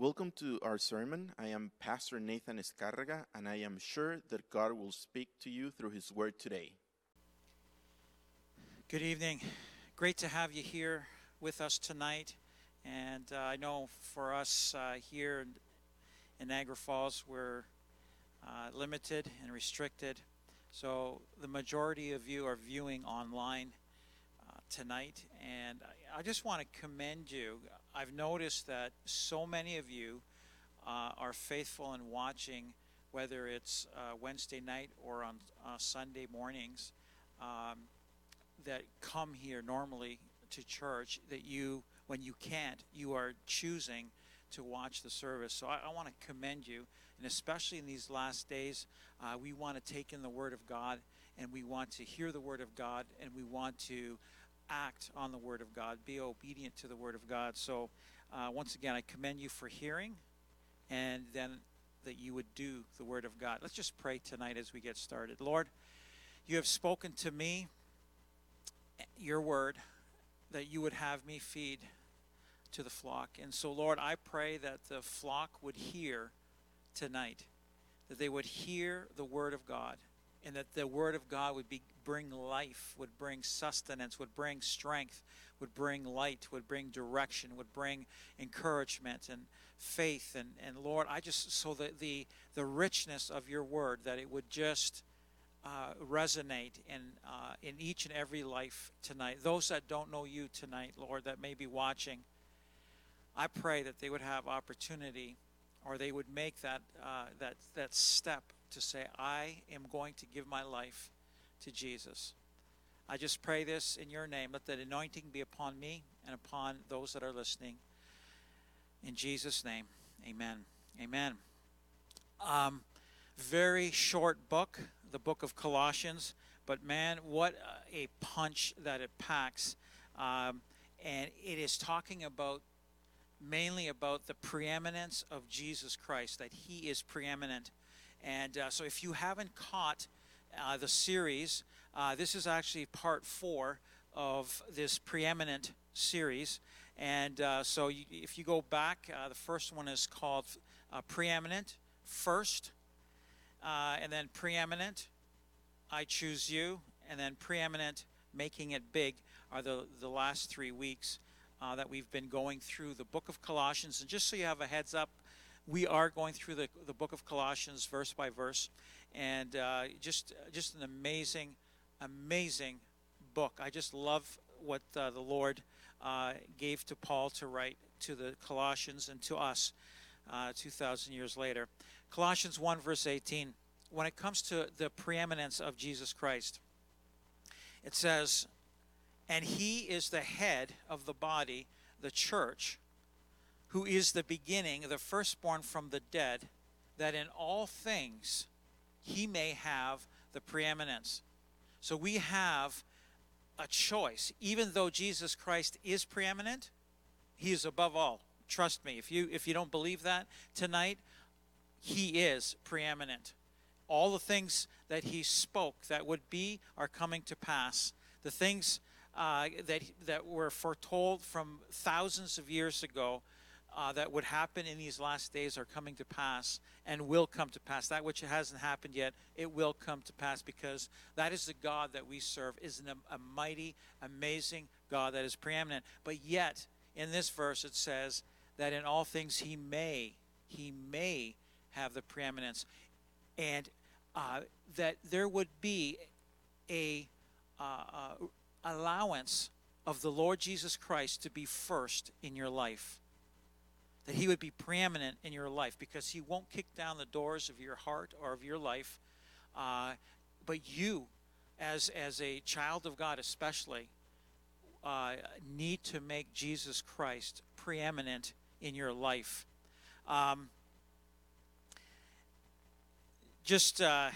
Welcome to our sermon. I am Pastor Nathan Escarraga, and I am sure that God will speak to you through His Word today. Good evening. Great to have you here with us tonight. And uh, I know for us uh, here in Niagara Falls, we're uh, limited and restricted. So the majority of you are viewing online uh, tonight. And I, I just want to commend you. I've noticed that so many of you uh, are faithful in watching, whether it's uh, Wednesday night or on Sunday mornings. Um, that come here normally to church that you when you can't you are choosing to watch the service so i, I want to commend you and especially in these last days uh, we want to take in the word of god and we want to hear the word of god and we want to act on the word of god be obedient to the word of god. So uh, once again i commend you for hearing and then that you would do the word of god. Let's just pray tonight as we get started. Lord you have spoken to me your word that you would have me feed to the flock. And so, Lord, I pray that the flock would hear tonight, that they would hear the word of God, and that the word of God would be, bring life, would bring sustenance, would bring strength, would bring light, would bring direction, would bring encouragement and faith. And, and Lord, I just, so that the, the richness of your word, that it would just uh, resonate in uh, in each and every life tonight. Those that don't know you tonight, Lord, that may be watching, I pray that they would have opportunity, or they would make that uh, that that step to say, "I am going to give my life to Jesus." I just pray this in your name. Let that anointing be upon me and upon those that are listening. In Jesus' name, Amen. Amen. Um, very short book the book of Colossians. But man, what a punch that it packs. Um, and it is talking about mainly about the preeminence of Jesus Christ, that he is preeminent. And uh, so if you haven't caught uh, the series, uh, this is actually part four of this preeminent series. And uh, so you, if you go back, uh, the first one is called uh, Preeminent First uh, and then preeminent, I choose you, and then preeminent, making it big, are the, the last three weeks that we've been going through the book of Colossians. And just so you have a heads up, we are going through the, the book of Colossians verse by verse, and uh, just just an amazing, amazing book. I just love what uh, the Lord uh, gave to Paul to write to the Colossians and to us uh, 2,000 years later. Colossians 1, verse 18, when it comes to the preeminence of Jesus Christ, it says, And he is the head of the body, the church, who is the beginning, the firstborn from the dead, that in all things he may have the preeminence. So we have a choice. Even though Jesus Christ is preeminent, he is above all. Trust me. If you if you don't believe that tonight, he is preeminent. All the things that he spoke that would be are coming to pass. The things uh, that, that were foretold from thousands of years ago uh, that would happen in these last days are coming to pass and will come to pass. That which hasn't happened yet, it will come to pass because that is the God that we serve, is an, a mighty, amazing God that is preeminent. But yet, in this verse, it says that in all things he may, he may have the preeminence, and uh, that there would be a uh, uh, allowance of the Lord Jesus Christ to be first in your life. That he would be preeminent in your life because he won't kick down the doors of your heart or of your life. Uh, but you, as, as a child of God, especially, uh, need to make Jesus Christ preeminent in your life. Um, just uh,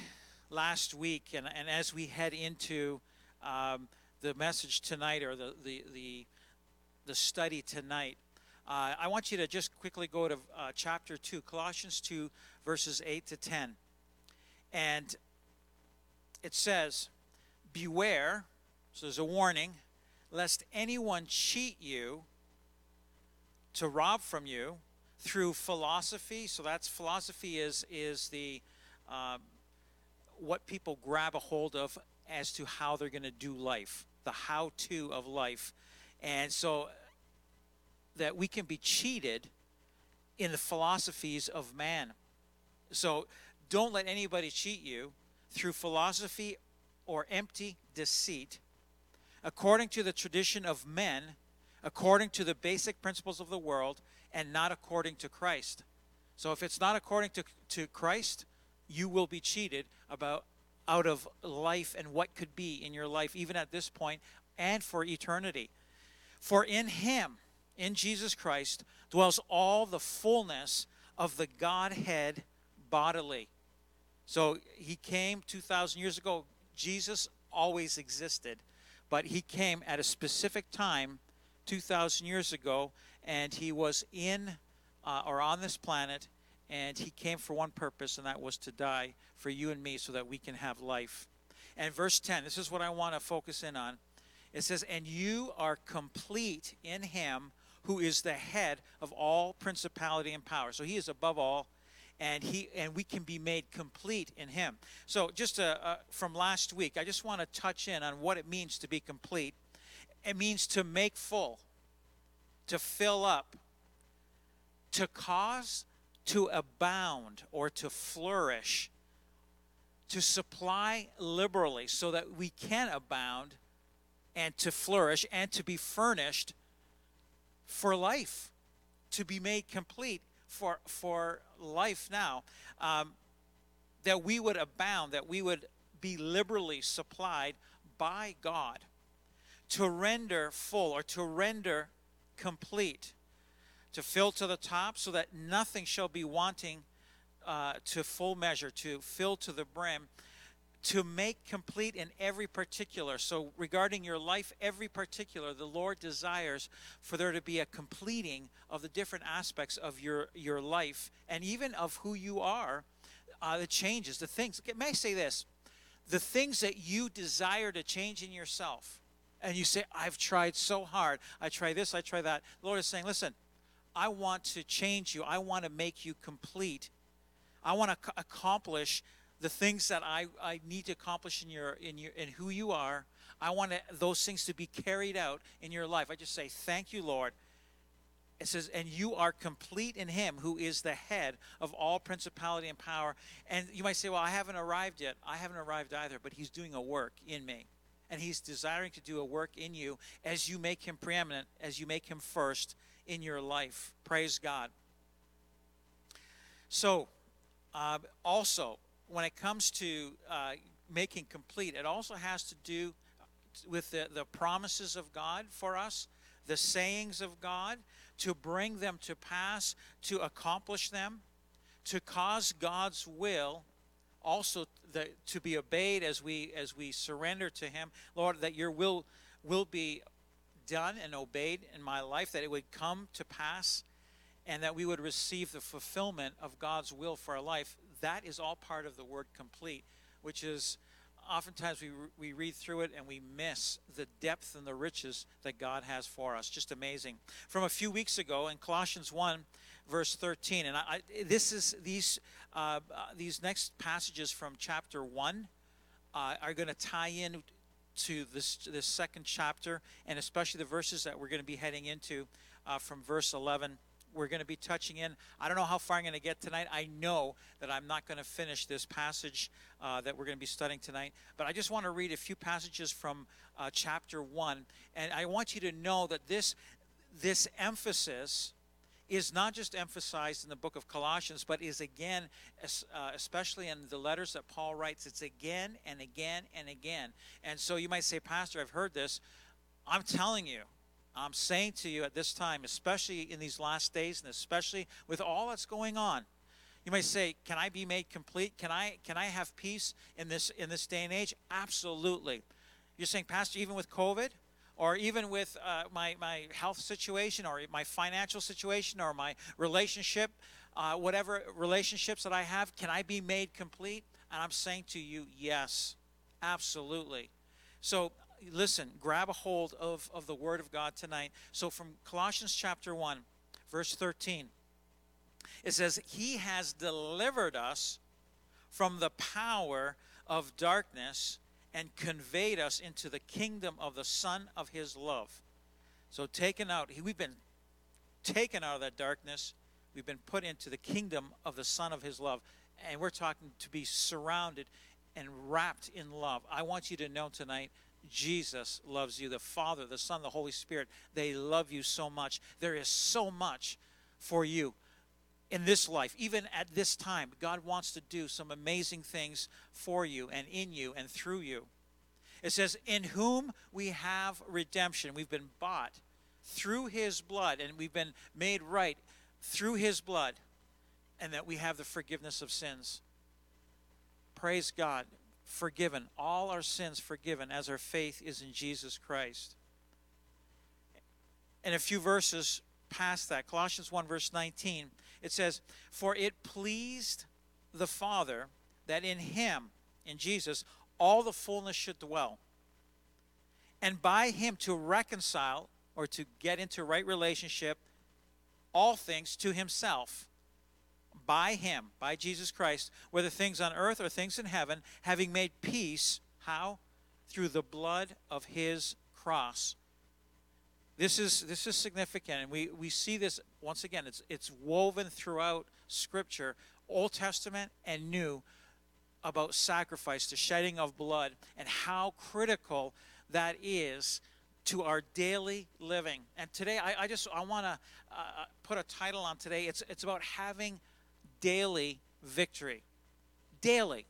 last week, and, and as we head into um, the message tonight or the, the, the, the study tonight, uh, I want you to just quickly go to uh, chapter 2, Colossians 2, verses 8 to 10. And it says, Beware, so there's a warning, lest anyone cheat you to rob from you through philosophy. So that's philosophy is is the um, what people grab a hold of as to how they're going to do life, the how-to of life, and so that we can be cheated in the philosophies of man. So don't let anybody cheat you through philosophy or empty deceit, according to the tradition of men, according to the basic principles of the world, and not according to Christ. So if it's not according to, to Christ, you will be cheated about out of life and what could be in your life, even at this point and for eternity. For in him, in Jesus Christ, dwells all the fullness of the Godhead bodily. So he came 2,000 years ago. Jesus always existed, but he came at a specific time 2,000 years ago, and he was in uh, or on this planet, and he came for one purpose, and that was to die for you and me so that we can have life. And verse 10, this is what I want to focus in on. It says, And you are complete in him who is the head of all principality and power. So he is above all, and he and we can be made complete in him. So just uh, uh, from last week, I just want to touch in on what it means to be complete. It means to make full, to fill up, to cause to abound or to flourish, to supply liberally so that we can abound and to flourish and to be furnished for life, to be made complete for, for life now. Um, that we would abound, that we would be liberally supplied by God to render full or to render complete, to fill to the top so that nothing shall be wanting uh, to full measure, to fill to the brim to make complete in every particular. So, regarding your life, every particular, the Lord desires for there to be a completing of the different aspects of your, your life and even of who you are, uh, the changes, the things. May I say this? The things that you desire to change in yourself, and you say, I've tried so hard. I try this, I try that. The Lord is saying, listen, I want to change you, I want to make you complete. I want to accomplish the things that I, I need to accomplish in your in your in who you are. I want to, those things to be carried out in your life. I just say, Thank you, Lord. It says, and you are complete in him who is the head of all principality and power. And you might say, Well, I haven't arrived yet. I haven't arrived either, but he's doing a work in me. And he's desiring to do a work in you as you make him preeminent, as you make him first in your life. Praise God. So, uh, also, when it comes to uh, making complete, it also has to do with the, the promises of God for us, the sayings of God, to bring them to pass, to accomplish them, to cause God's will also the, to be obeyed as we as we surrender to Him, Lord, that Your will will be done and obeyed in my life, that it would come to pass, and that we would receive the fulfillment of God's will for our life that is all part of the word complete, which is oftentimes we, we read through it and we miss the depth and the riches that God has for us. Just amazing. From a few weeks ago in Colossians 1, verse 13, and I, I, this is these, uh, uh, these next passages from chapter 1 uh, are going to tie in to this, this second chapter, and especially the verses that we're going to be heading into uh, from verse 11 we're going to be touching in. I don't know how far I'm going to get tonight. I know that I'm not going to finish this passage uh, that we're going to be studying tonight, but I just want to read a few passages from uh, chapter 1. And I want you to know that this, this emphasis is not just emphasized in the book of Colossians, but is again, uh, especially in the letters that Paul writes, it's again and again and again. And so you might say, Pastor, I've heard this. I'm telling you, I'm saying to you at this time, especially in these last days, and especially with all that's going on, you may say, "Can I be made complete? Can I can I have peace in this in this day and age?" Absolutely. You're saying, Pastor, even with COVID, or even with uh, my my health situation, or my financial situation, or my relationship, uh, whatever relationships that I have, can I be made complete? And I'm saying to you, yes, absolutely. So listen, grab a hold of, of the Word of God tonight. So from Colossians chapter 1, verse 13, It says, He has delivered us from the power of darkness and conveyed us into the kingdom of the Son of His love. So, taken out, we've been taken out of that darkness. We've been put into the kingdom of the Son of His love. And we're talking to be surrounded and wrapped in love. I want you to know tonight Jesus loves you. The Father, the Son, the Holy Spirit, they love you so much. There is so much for you in this life, even at this time. God wants to do some amazing things for you and in you and through you. It says, In whom we have redemption. We've been bought through his blood, and we've been made right through his blood, and that we have the forgiveness of sins. Praise God. Forgiven. All our sins forgiven as our faith is in Jesus Christ. And a few verses past that, Colossians 1, verse 19, it says, For it pleased the Father that in him, in Jesus, all the fullness should dwell. And by him to reconcile or to get into right relationship all things to himself by him, by Jesus Christ, whether things on earth or things in heaven, having made peace, how? Through the blood of his cross. This is this is significant, and we, we see this once again. It's it's woven throughout Scripture, Old Testament and New, about sacrifice, the shedding of blood, and how critical that is to our daily living. And today, I, I just I want to uh, put a title on today. It's it's about having daily victory. Daily.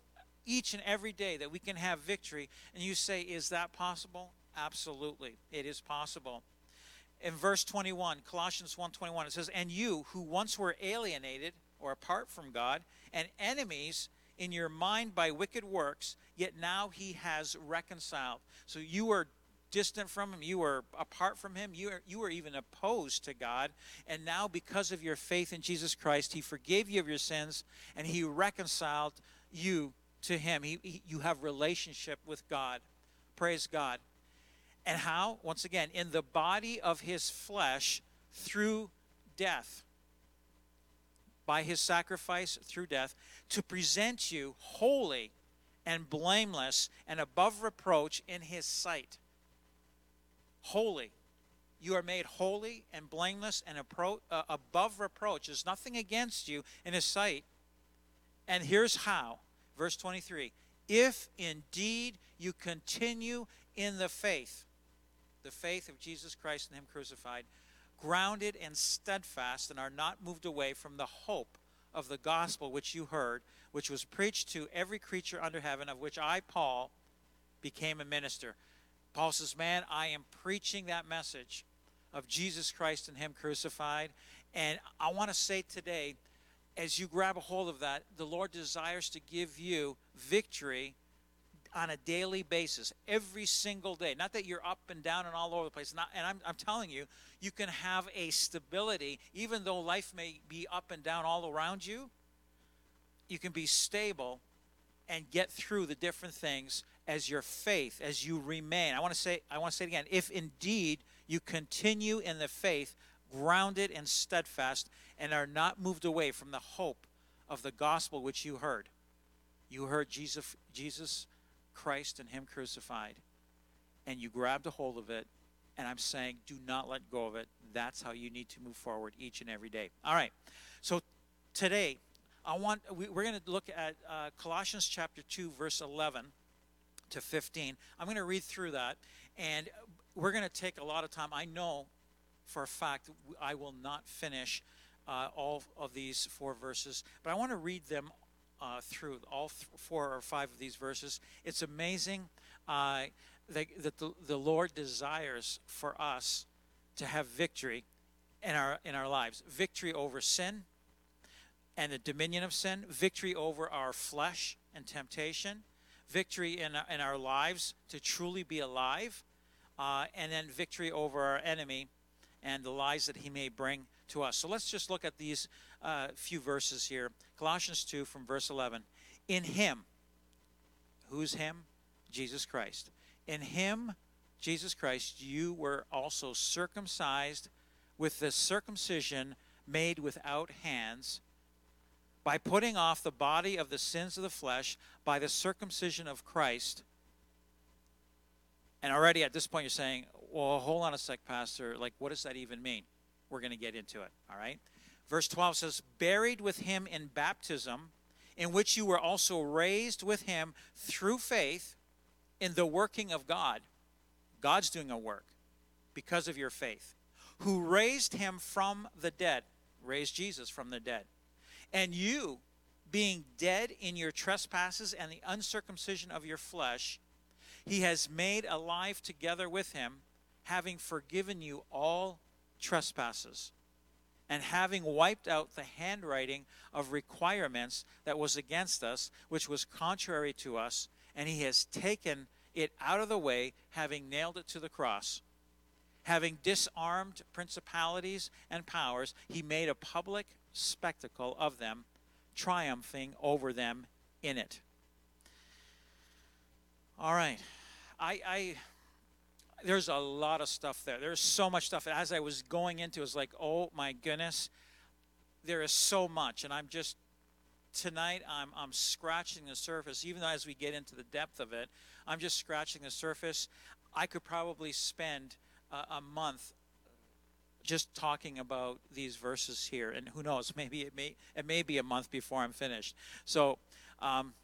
Each and every day that we can have victory. And you say, is that possible? Absolutely. It is possible. In verse 21, Colossians 1:21, it says, "And you who once were alienated or apart from God and enemies in your mind by wicked works, yet now he has reconciled." So you were distant from him, you were apart from him, you were, you were even opposed to God. And now, because of your faith in Jesus Christ, he forgave you of your sins and he reconciled you to him. He, he, you have relationship with God. Praise God. And how? Once again, in the body of his flesh through death. By his sacrifice through death, to present you holy and blameless and above reproach in his sight holy. You are made holy and blameless and appro- uh, above reproach. There's nothing against you in His sight. And here's how. Verse 23 If indeed you continue in the faith, the faith of Jesus Christ and Him crucified, grounded and steadfast, and are not moved away from the hope of the gospel which you heard, which was preached to every creature under heaven, of which I, Paul, became a minister. Paul says, Man, I am preaching that message of Jesus Christ and Him crucified. And I want to say today, as you grab a hold of that, the Lord desires to give you victory on a daily basis, every single day. Not that you're up and down and all over the place. Not, and I'm, I'm telling you, you can have a stability, even though life may be up and down all around you. You can be stable and get through the different things as your faith, as you remain. I want to say, I want to say it again. If indeed you continue in the faith, grounded and steadfast, and are not moved away from the hope of the gospel which you heard. You heard Jesus, Jesus Christ and Him crucified, and you grabbed a hold of it. And I'm saying, do not let go of it. That's how you need to move forward each and every day. All right. So today, I want we, are going to look at uh, Colossians chapter 2, verse 11 to 15. I'm going to read through that, and we're going to take a lot of time. I know for a fact I will not finish uh, all of these four verses, but I want to read them uh, through all th- four or five of these verses. It's amazing uh, that, that the, the Lord desires for us to have victory in our in our lives, victory over sin and the dominion of sin, victory over our flesh and temptation, victory in, in our lives to truly be alive, uh, and then victory over our enemy and the lies that he may bring to us. So let's just look at these uh, few verses here. Colossians 2 from verse 11. In him, who's him? Jesus Christ. In him, Jesus Christ, you were also circumcised with the circumcision made without hands by putting off the body of the sins of the flesh by the circumcision of Christ. And already at this point, you're saying, well, hold on a sec, Pastor. Like, what does that even mean? We're going to get into it, all right? Verse 12 says, Buried with him in baptism, in which you were also raised with him through faith in the working of God. God's doing a work because of your faith. Who raised him from the dead, raised Jesus from the dead. And you, being dead in your trespasses and the uncircumcision of your flesh, he has made alive together with him, having forgiven you all trespasses and having wiped out the handwriting of requirements that was against us, which was contrary to us, and he has taken it out of the way, having nailed it to the cross. Having disarmed principalities and powers, he made a public spectacle of them, triumphing over them in it. All right. I, I there's a lot of stuff there. There's so much stuff. As I was going into, it was like, oh my goodness, there is so much, and I'm just tonight I'm I'm scratching the surface. Even though as we get into the depth of it, I'm just scratching the surface. I could probably spend a month just talking about these verses here, and who knows, maybe it may it may be a month before I'm finished. So um,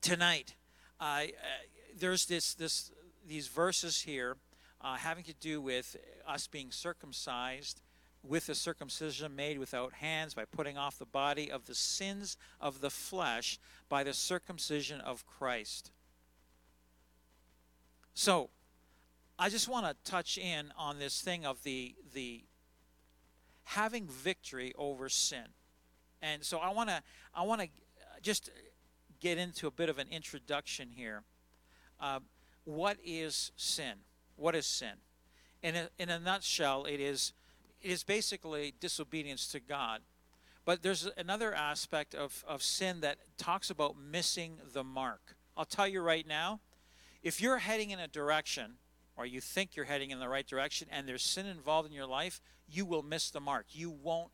tonight, uh, there's this this these verses here uh, having to do with us being circumcised with the circumcision made without hands by putting off the body of the sins of the flesh by the circumcision of Christ. So, I just want to touch in on this thing of the the having victory over sin. And so I want to I want to just get into a bit of an introduction here. Uh, what is sin? What is sin? In a, in a nutshell, it is it is basically disobedience to God. But there's another aspect of, of sin that talks about missing the mark. I'll tell you right now, if you're heading in a direction or you think you're heading in the right direction and there's sin involved in your life, you will miss the mark. You won't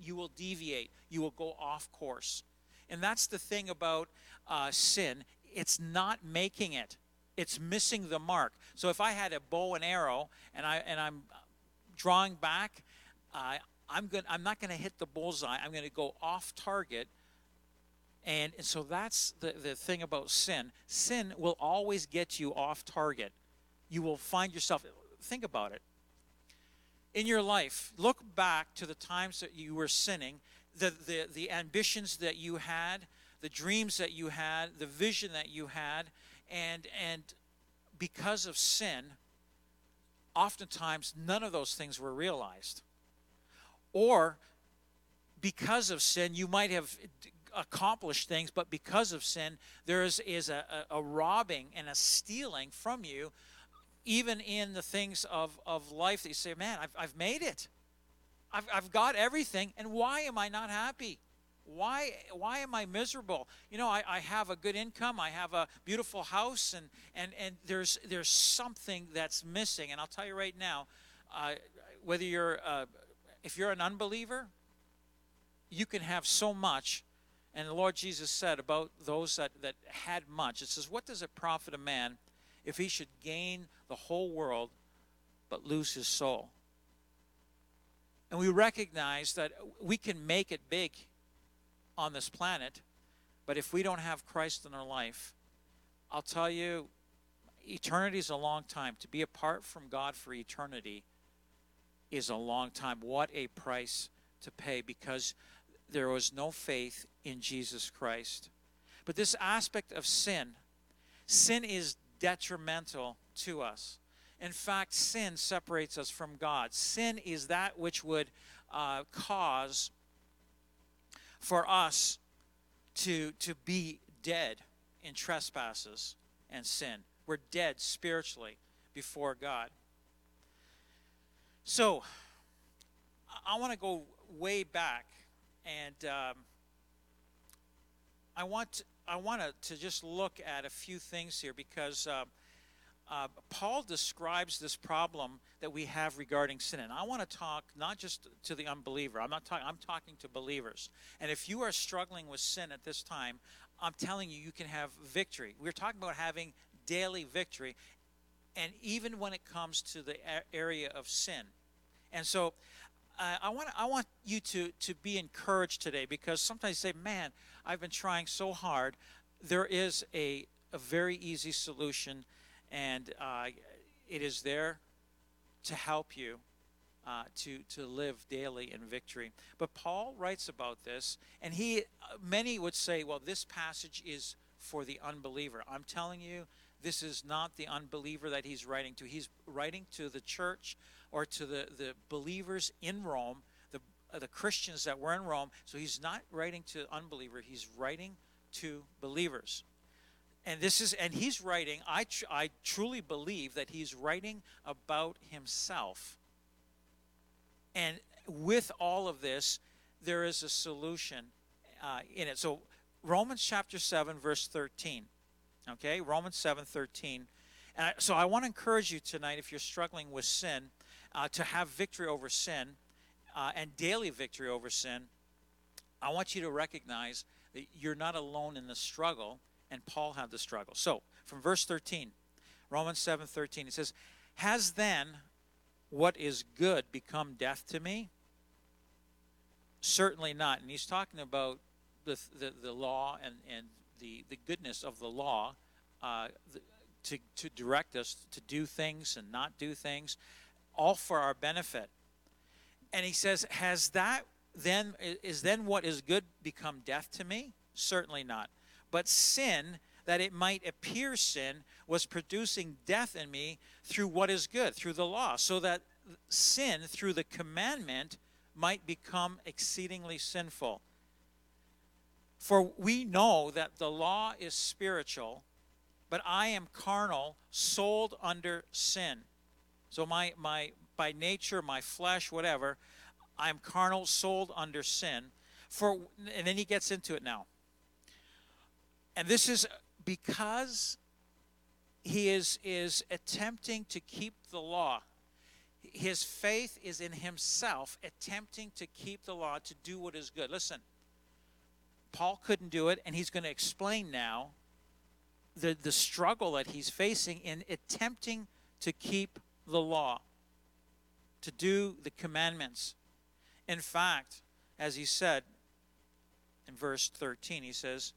you will deviate. You will go off course. And that's the thing about uh, sin. It's not making it it's missing the mark. So if I had a bow and arrow and I and I'm drawing back, uh, I'm going I'm not going to hit the bullseye. I'm going to go off target. And, and so that's the, the thing about sin. Sin will always get you off target. You will find yourself think about it. In your life, look back to the times that you were sinning, the, the, the ambitions that you had, the dreams that you had, the vision that you had, and and because of sin oftentimes none of those things were realized or because of sin you might have accomplished things but because of sin there is, is a, a, a robbing and a stealing from you even in the things of, of life that you say man i've, I've made it. I've, I've got everything and why am i not happy? Why why am i miserable? You know I, I have a good income i have a beautiful house and and and there's there's something that's missing. And i'll tell you right now uh, whether you're uh, if you're an unbeliever you can have so much and the lord jesus said about those that that had much. It says what does it profit a man if he should gain the whole world but lose his soul and we recognize that we can make it big on this planet. But if we don't have Christ in our life, I'll tell you, eternity is a long time. To be apart from God for eternity is a long time. What a price to pay because there was no faith in Jesus Christ. But this aspect of sin, sin is detrimental to us. In fact, sin separates us from God. Sin is that which would uh, cause for us to, to be dead in trespasses and sin. We're dead spiritually before God. So, I want to go way back, and um, I want I want to, just look at a few things here because uh, uh, Paul describes this problem that we have regarding sin, and I want to talk not just to the unbeliever. I'm not talking. I'm talking to believers. And if you are struggling with sin at this time, I'm telling you, you can have victory. We're talking about having daily victory, and even when it comes to the area of sin. And so, uh, I want I want you to to be encouraged today because sometimes you say, "Man, I've been trying so hard." There is a a very easy solution, and uh, it is there to help you uh, to to live daily in victory. But Paul writes about this, and he uh, many would say, "Well, this passage is for the unbeliever." I'm telling you, this is not the unbeliever that he's writing to. He's writing to the church or to the the believers in Rome, the uh, the Christians that were in Rome. So he's not writing to unbeliever. He's writing to believers and this is and he's writing I, tr- I truly believe that he's writing about himself and with all of this there is a solution uh, in it so romans chapter 7 verse 13 okay romans 7 13 and I, so i want to encourage you tonight if you're struggling with sin uh, to have victory over sin uh, and daily victory over sin i want you to recognize that you're not alone in the struggle and Paul had the struggle. So, from verse 13, Romans 7:13, it says, "Has then what is good become death to me?" Certainly not. And he's talking about the the, the law and and the the goodness of the law uh, the, to to direct us to do things and not do things, all for our benefit. And he says, "Has that then is then what is good become death to me?" Certainly not. But sin, that it might appear sin, was producing death in me through what is good, through the law, so that sin, through the commandment, might become exceedingly sinful. For we know that the law is spiritual, but I am carnal, sold under sin. So my my by nature, my flesh, whatever, I'm carnal, sold under sin. For and then he gets into it now. And this is because he is, is attempting to keep the law. His faith is in himself, attempting to keep the law, to do what is good. Listen, Paul couldn't do it, and he's going to explain now the, the struggle that he's facing in attempting to keep the law, to do the commandments. In fact, as he said in verse 13, he says,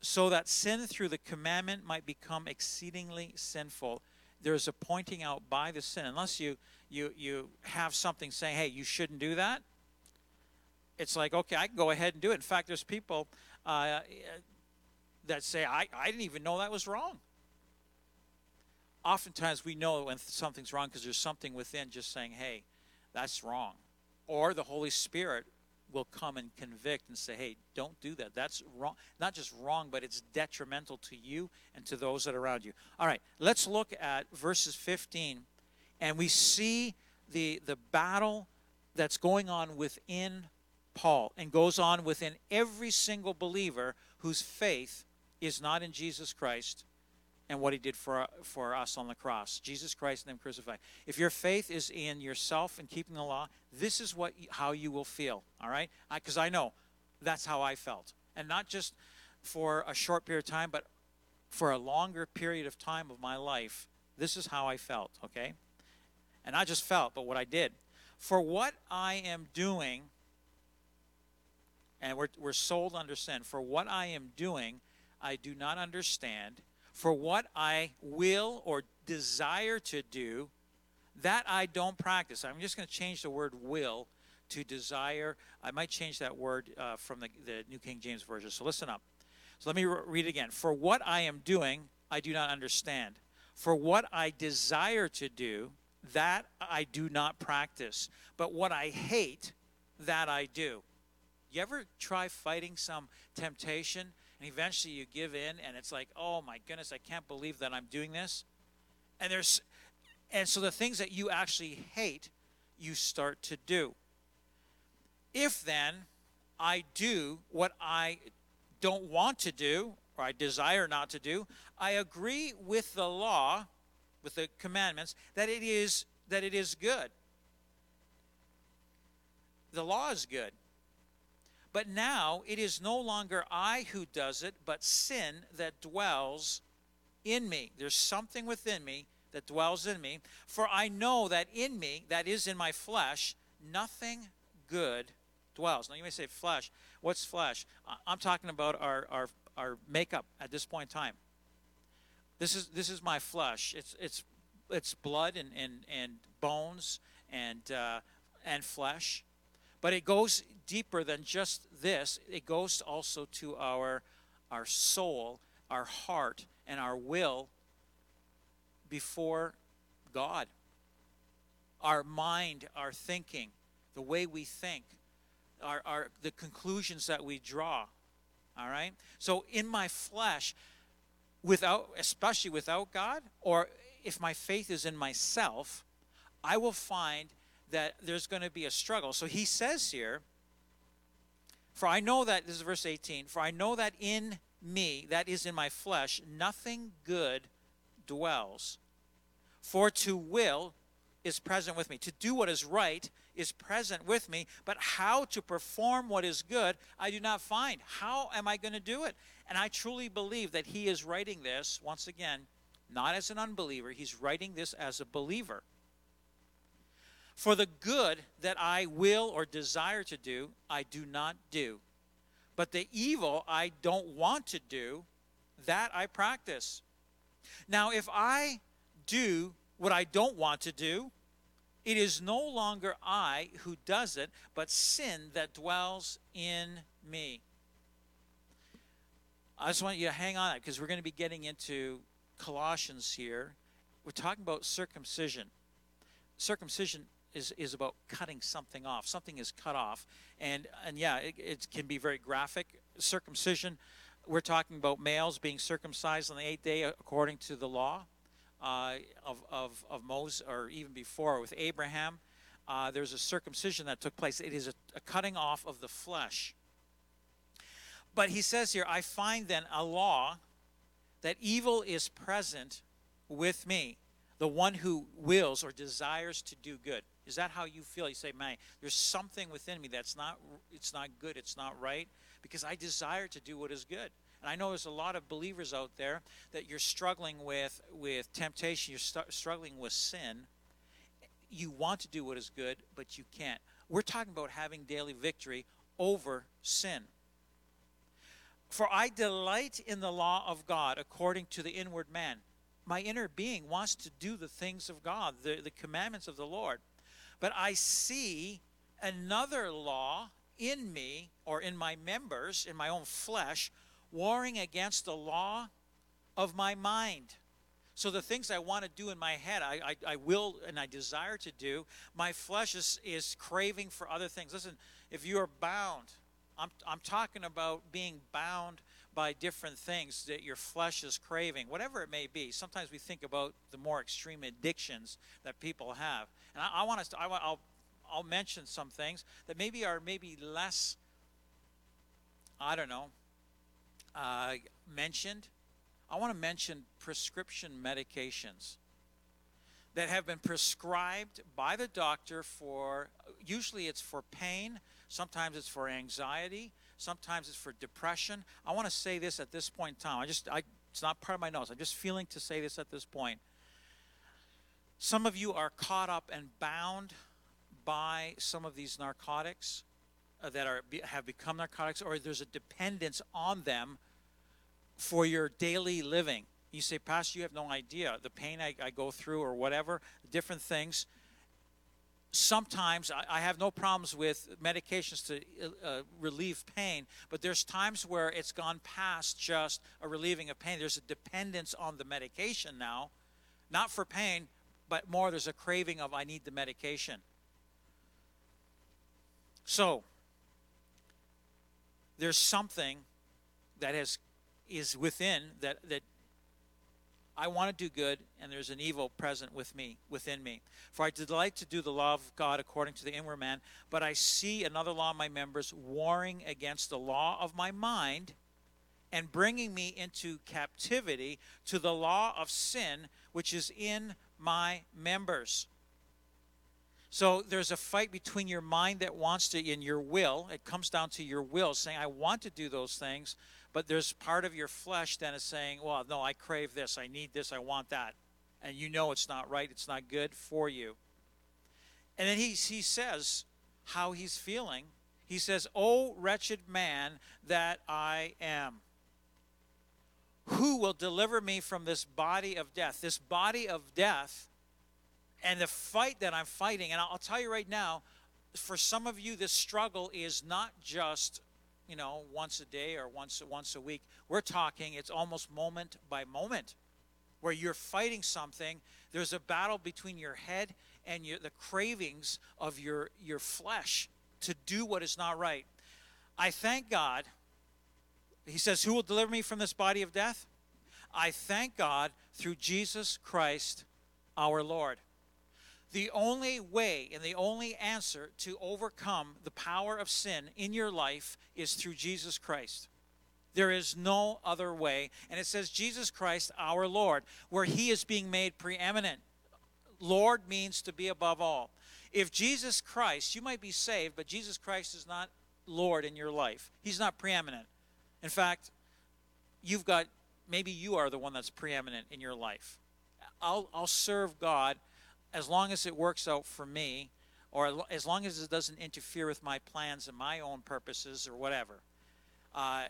so that sin through the commandment might become exceedingly sinful. There's a pointing out by the sin. Unless you you you have something saying, "Hey, you shouldn't do that," it's like, okay, I can go ahead and do it. In fact, there's people uh, that say, I, "I didn't even know that was wrong." Oftentimes, we know when something's wrong because there's something within just saying, "Hey, that's wrong," or the Holy Spirit will come and convict and say, hey, don't do that. That's wrong. Not just wrong, but it's detrimental to you and to those that are around you. All right, let's look at verses 15, and we see the, the battle that's going on within Paul and goes on within every single believer whose faith is not in Jesus Christ and what he did for, for us on the cross. Jesus Christ and him crucified. If your faith is in yourself and keeping the law, this is what how you will feel, all right? Because I, I know that's how I felt. And not just for a short period of time, but for a longer period of time of my life, this is how I felt, okay? And I just felt, but what I did. For what I am doing, and we're, we're sold under sin, for what I am doing, I do not understand for what I will or desire to do, that I don't practice. I'm just going to change the word will to desire. I might change that word uh, from the, the New King James Version. So listen up. So let me re- read it again. For what I am doing, I do not understand. For what I desire to do, that I do not practice. But what I hate, that I do. You ever try fighting some temptation and eventually you give in and it's like oh my goodness i can't believe that i'm doing this and there's and so the things that you actually hate you start to do if then i do what i don't want to do or i desire not to do i agree with the law with the commandments, that it is that it is good. The law is good. But now it is no longer I who does it, but sin that dwells in me. There's something within me that dwells in me. For I know that in me, that is in my flesh, nothing good dwells. Now you may say, flesh. What's flesh? I'm talking about our, our, our makeup at this point in time. This is this is my flesh. It's it's it's blood and and, and bones and uh, and flesh, but it goes deeper than just this. It goes also to our our soul, our heart, and our will before God. Our mind, our thinking, the way we think, our, our the conclusions that we draw. All right? So in my flesh, without especially without God, or if my faith is in myself, I will find that there's going to be a struggle. So he says here, for I know that, this is verse 18, for I know that in me, that is in my flesh, nothing good dwells. For to will is present with me. To do what is right is present with me, but how to perform what is good, I do not find. How am I going to do it? And I truly believe that he is writing this, once again, not as an unbeliever, he's writing this as a believer. For the good that I will or desire to do, I do not do. But the evil I don't want to do, that I practice. Now, if I do what I don't want to do, it is no longer I who does it, but sin that dwells in me. I just want you to hang on because we're going to be getting into Colossians here. We're talking about circumcision. Circumcision is, is about cutting something off. Something is cut off. And, and yeah, it, it can be very graphic. Circumcision, we're talking about males being circumcised on the eighth day according to the law uh, of, of, of Moses, or even before with Abraham. Uh, there's a circumcision that took place. It is a, a cutting off of the flesh. But he says here, I find then a law that evil is present with me, the one who wills or desires to do good. Is that how you feel? You say, man, there's something within me that's not, it's not good, it's not right, because I desire to do what is good. And I know there's a lot of believers out there that you're struggling with with temptation, you're st- struggling with sin. You want to do what is good, but you can't. We're talking about having daily victory over sin. For I delight in the law of God according to the inward man. My inner being wants to do the things of God, the, the commandments of the Lord. But I see another law in me or in my members, in my own flesh, warring against the law of my mind. So the things I want to do in my head, I, I, I, will and I desire to do, my flesh is, is craving for other things. Listen, if you are bound, I'm, I'm talking about being bound by different things that your flesh is craving, whatever it may be. Sometimes we think about the more extreme addictions that people have. And I, I want us to, I, I'll, I'll mention some things that maybe are maybe less, I don't know, uh, mentioned, I want to mention prescription medications that have been prescribed by the doctor for, usually it's for pain, sometimes it's for anxiety, sometimes it's for depression. I want to say this at this point in time. I just, I, it's not part of my notes. I'm just feeling to say this at this point. Some of you are caught up and bound by some of these narcotics uh, that are have become narcotics, or there's a dependence on them for your daily living. You say, Pastor, you have no idea the pain I, I go through, or whatever, different things. Sometimes I, have no problems with medications to uh, relieve pain, but there's times where it's gone past just a relieving of pain. There's a dependence on the medication now, not for pain, but more there's a craving of I need the medication. So, there's something that has is within that that I want to do good, and there's an evil present with me, within me. For I delight to do the law of God according to the inward man, but I see another law in my members warring against the law of my mind and bringing me into captivity to the law of sin which is in my members. So there's a fight between your mind that wants to and your will. It comes down to your will saying, I want to do those things, but there's part of your flesh that is saying, Well, no, I crave this, I need this, I want that. And you know it's not right, it's not good for you. And then he, he says how he's feeling. He says, Oh, wretched man that I am. Who will deliver me from this body of death? This body of death and the fight that I'm fighting. And I'll tell you right now, for some of you, this struggle is not just, you know, once a day or once once a week. We're talking it's almost moment by moment, where you're fighting something. There's a battle between your head and your, the cravings of your your flesh to do what is not right. I thank God. He says, "Who will deliver me from this body of death?" I thank God through Jesus Christ, our Lord. The only way and the only answer to overcome the power of sin in your life is through Jesus Christ. There is no other way. And it says Jesus Christ, our Lord, where he is being made preeminent. Lord means to be above all. If Jesus Christ, you might be saved, but Jesus Christ is not Lord in your life. He's not preeminent. In fact, you've got maybe you are the one that's preeminent in your life. I'll, I'll serve God as long as it works out for me, or as long as it doesn't interfere with my plans and my own purposes or whatever. Uh,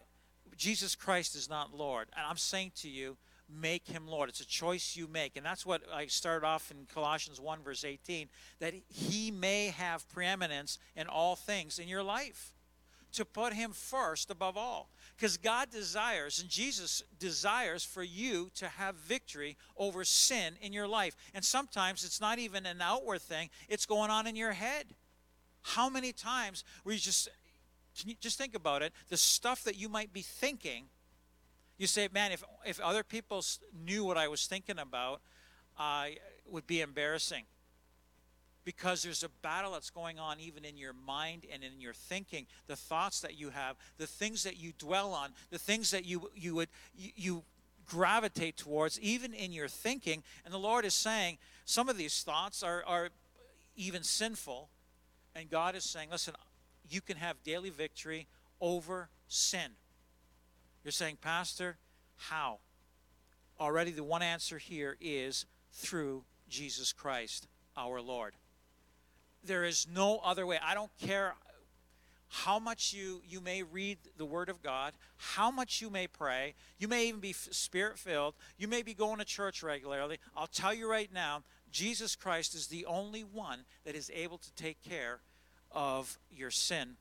Jesus Christ is not Lord. And I'm saying to you, make him Lord. It's a choice you make. And that's what I started off in Colossians 1, verse 18, that he may have preeminence in all things in your life. To put him first above all. Because God desires, and Jesus desires for you to have victory over sin in your life. And sometimes it's not even an outward thing, it's going on in your head. How many times were you just, can you just think about it, the stuff that you might be thinking, you say, man, if, if other people knew what I was thinking about, uh, it would be embarrassing because there's a battle that's going on even in your mind and in your thinking. The thoughts that you have the things that you dwell on the things that you you would you, you gravitate towards even in your thinking. And the lord is saying some of these thoughts are are even sinful. And god is saying listen you can have daily victory over sin. You're saying pastor how? Already the one answer here is through jesus christ our lord there is no other way. I don't care how much you you may read the word of god how much you may pray you may even be spirit filled you may be going to church regularly. I'll tell you right now jesus christ is the only one that is able to take care of your sin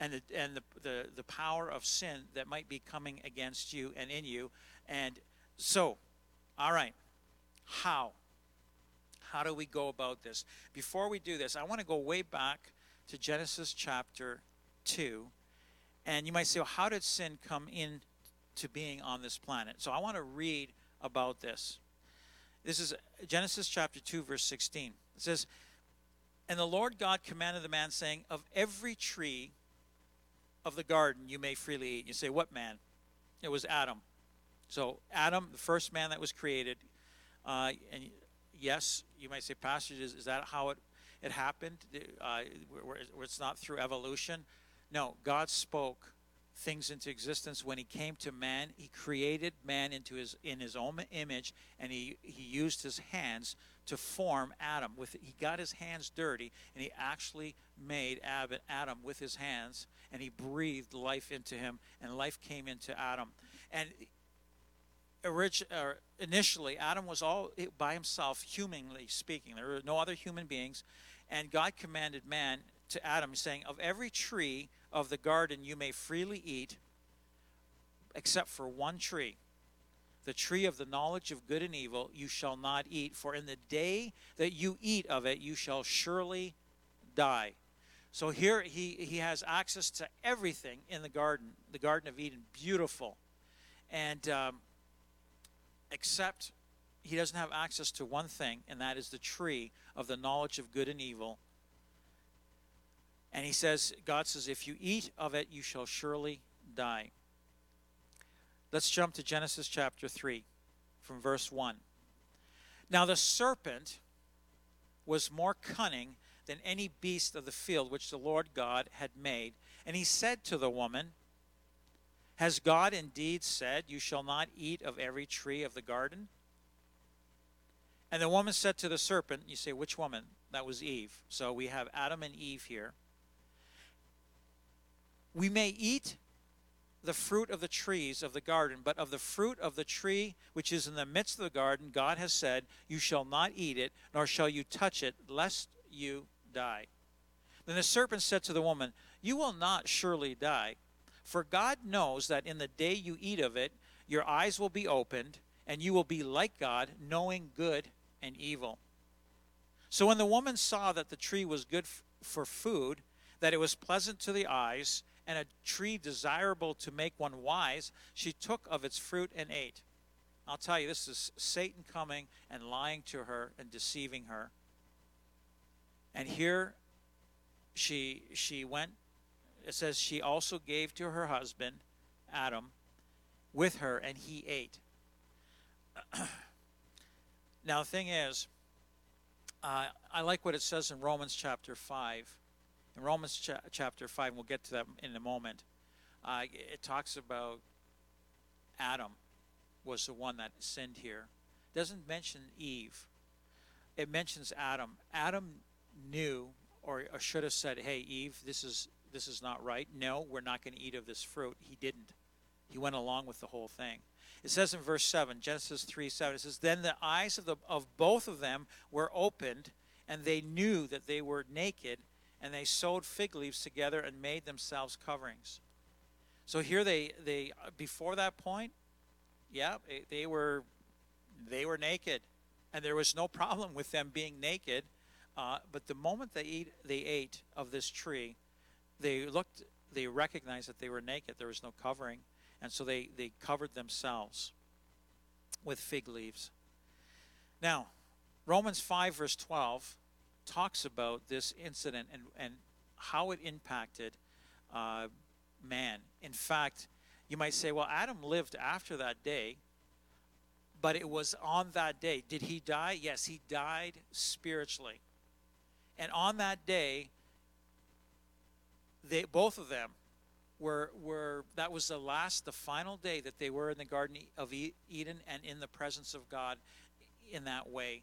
and the and the the, the power of sin that might be coming against you and in you. And so all right how how do we go about this? Before we do this, I want to go way back to Genesis chapter 2. And you might say, well, how did sin come in to being on this planet? So I want to read about this. This is Genesis chapter 2, verse 16. It says, And the Lord God commanded the man, saying, Of every tree of the garden you may freely eat. You say, What man? It was Adam. So Adam, the first man that was created, uh, and yes, you might say, Pastor, is, is that how it, it happened? Uh, where, where it's not through evolution? No, God spoke things into existence when he came to man he created man into his in his own image and he he used his hands to form adam with he got his hands dirty and he actually made adam with his hands and he breathed life into him and life came into adam and orig- uh, initially, Adam was all by himself, humanly speaking. There were no other human beings. And God commanded man to Adam, saying, Of every tree of the garden you may freely eat, except for one tree. The tree of the knowledge of good and evil you shall not eat, for in the day that you eat of it you shall surely die. So here he, he has access to everything in the garden, the Garden of Eden, beautiful. And um, except he doesn't have access to one thing, and that is the tree of the knowledge of good and evil. And he says, God says, if you eat of it, you shall surely die. Let's jump to Genesis chapter 3 from verse 1. Now the serpent was more cunning than any beast of the field which the Lord God had made. And he said to the woman, Has God indeed said, You shall not eat of every tree of the garden? And the woman said to the serpent, You say, which woman? That was Eve. So we have Adam and Eve here. We may eat the fruit of the trees of the garden, but of the fruit of the tree which is in the midst of the garden, God has said, You shall not eat it, nor shall you touch it, lest you die. Then the serpent said to the woman, You will not surely die, for God knows that in the day you eat of it, your eyes will be opened, and you will be like God, knowing good and evil. So when the woman saw that the tree was good f- for food, that it was pleasant to the eyes, and a tree desirable to make one wise, she took of its fruit and ate. I'll tell you, this is Satan coming and lying to her and deceiving her. And here she she went it says she also gave to her husband Adam with her and he ate. now the thing is uh, I like what it says in Romans chapter 5. In Romans cha- chapter 5, and we'll get to that in a moment, uh, it talks about Adam was the one that sinned here. It doesn't mention Eve. It mentions Adam. Adam knew or, or should have said, "Hey Eve, this is this is not right. No, we're not going to eat of this fruit." He didn't. He went along with the whole thing. It says in verse 7, Genesis 3 7, it says, Then the eyes of, the, of both of them were opened, and they knew that they were naked, and they sewed fig leaves together and made themselves coverings. So here they, they before that point, yeah, they were, they were naked, and there was no problem with them being naked. Uh, but the moment they eat, they ate of this tree, they looked, they recognized that they were naked. There was no covering. And so they, they covered themselves with fig leaves. Now, Romans 5, verse 12, talks about this incident and, and how it impacted uh, man. In fact, you might say, well, Adam lived after that day, but it was on that day. Did he die? Yes, he died spiritually. And on that day, they both of them were were that was the last the final day that they were in the garden of Eden and in the presence of God in that way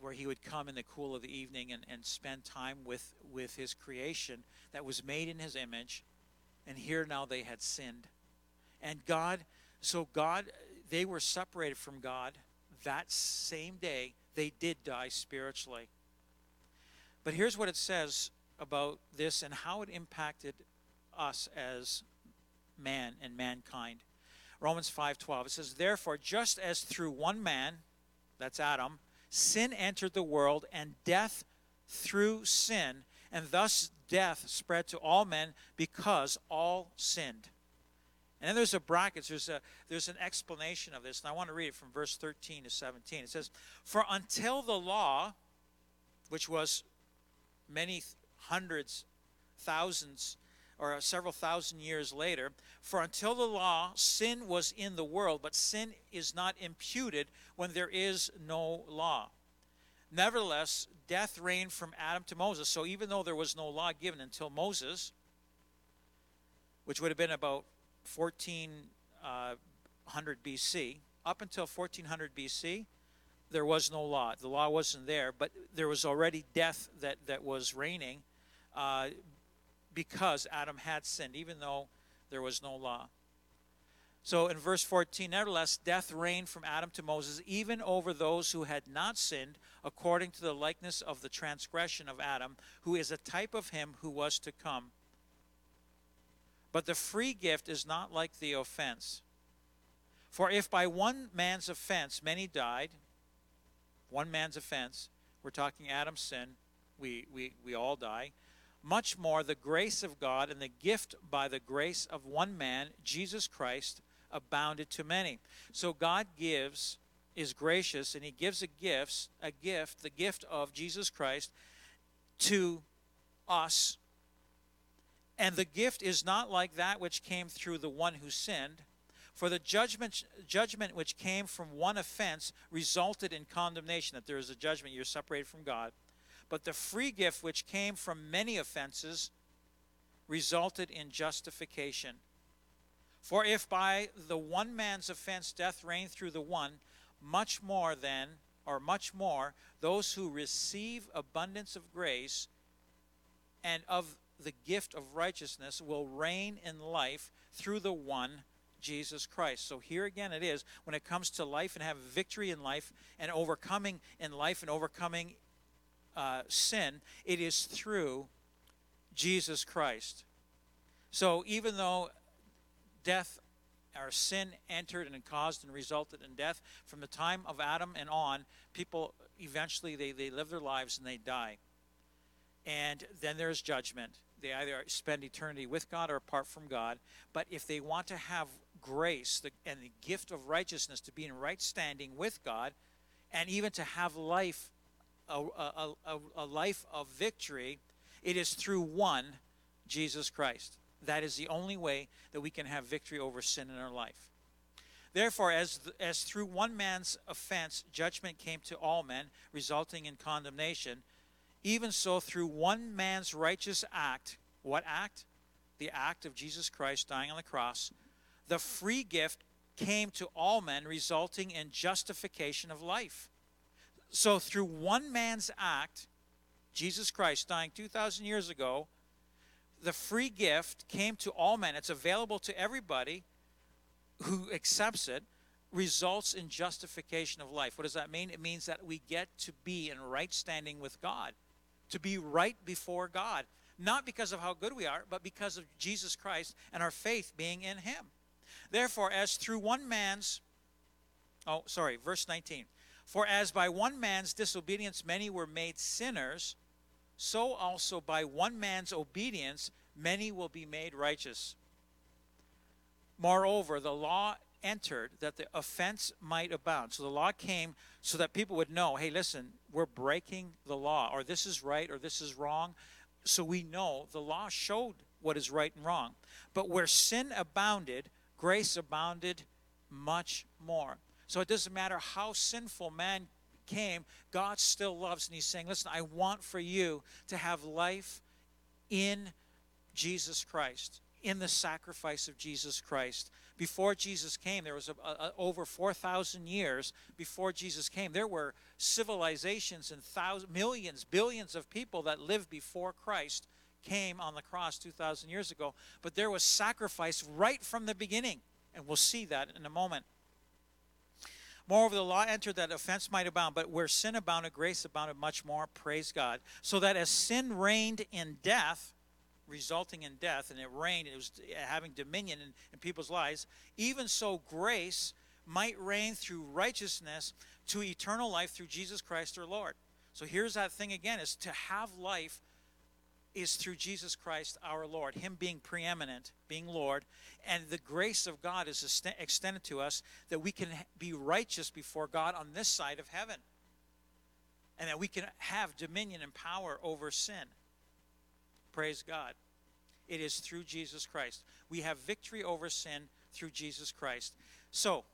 where he would come in the cool of the evening and, and spend time with with his creation that was made in his image. And here now they had sinned. And God so God they were separated from God that same day. They did die spiritually but here's what it says about this and how it impacted us as man and mankind. Romans 5:12 it says therefore just as through one man that's Adam sin entered the world and death through sin and thus death spread to all men because all sinned. And then there's a brackets there's a there's an explanation of this and I want to read it from verse 13 to 17. It says for until the law which was many hundreds thousands or several thousand years later. For until the law, sin was in the world, but sin is not imputed when there is no law. Nevertheless, death reigned from Adam to Moses. So even though there was no law given until Moses, which would have been about 1400 uh, BC, up until 1400 BC, there was no law. The law wasn't there, but there was already death that, that was reigning. Uh, because Adam had sinned, even though there was no law. So in verse 14, nevertheless, death reigned from Adam to Moses, even over those who had not sinned, according to the likeness of the transgression of Adam, who is a type of him who was to come. But the free gift is not like the offense. For if by one man's offense many died, one man's offense, we're talking Adam's sin, we, we, we all die much more the grace of God and the gift by the grace of one man, Jesus Christ, abounded to many. So God gives is gracious and he gives a gift, a gift, the gift of Jesus Christ to us. And the gift is not like that which came through the one who sinned, For the judgment, judgment which came from one offense resulted in condemnation, that there is a judgment, you're separated from God. But the free gift which came from many offenses resulted in justification. For if by the one man's offense death reigned through the one, much more then, or much more, those who receive abundance of grace and of the gift of righteousness will reign in life through the one Jesus Christ. So here again it is when it comes to life and having victory in life and overcoming in life and overcoming uh, sin, it is through Jesus Christ. So even though death or sin entered and caused and resulted in death, from the time of Adam and on, people eventually they, they live their lives and they die. And then there's judgment. They either spend eternity with God or apart from God. But if they want to have grace and the gift of righteousness to be in right standing with God, and even to have life, a, a, a, a life of victory, it is through one, Jesus Christ. That is the only way that we can have victory over sin in our life. Therefore, as, as through one man's offense judgment came to all men, resulting in condemnation, even so through one man's righteous act, what act? The act of Jesus Christ dying on the cross, the free gift came to all men, resulting in justification of life. So, through one man's act, Jesus Christ dying 2,000 years ago, the free gift came to all men. It's available to everybody who accepts it, results in justification of life. What does that mean? It means that we get to be in right standing with God, to be right before God, not because of how good we are, but because of Jesus Christ and our faith being in Him. Therefore, as through one man's, oh, sorry, verse 19. For as by one man's disobedience many were made sinners, so also by one man's obedience many will be made righteous. Moreover, the law entered that the offense might abound. So the law came so that people would know hey, listen, we're breaking the law, or this is right, or this is wrong. So we know the law showed what is right and wrong. But where sin abounded, grace abounded much more. So it doesn't matter how sinful man came, God still loves. And He's saying, Listen, I want for you to have life in Jesus Christ, in the sacrifice of Jesus Christ. Before Jesus came, there was a, a, over 4,000 years before Jesus came, there were civilizations and thousands, millions, billions of people that lived before Christ came on the cross 2,000 years ago, but there was sacrifice right from the beginning. And we'll see that in a moment. Moreover, the law entered that offense might abound, but where sin abounded, grace abounded much more. Praise God. So that as sin reigned in death, resulting in death, and it reigned, it was having dominion in, in people's lives, even so grace might reign through righteousness to eternal life through Jesus Christ our Lord. So here's that thing again is to have life is through Jesus Christ our Lord, Him being preeminent, being Lord, and the grace of God is extended to us that we can be righteous before God on this side of heaven, and that we can have dominion and power over sin. Praise God. It is through Jesus Christ. We have victory over sin through Jesus Christ. So,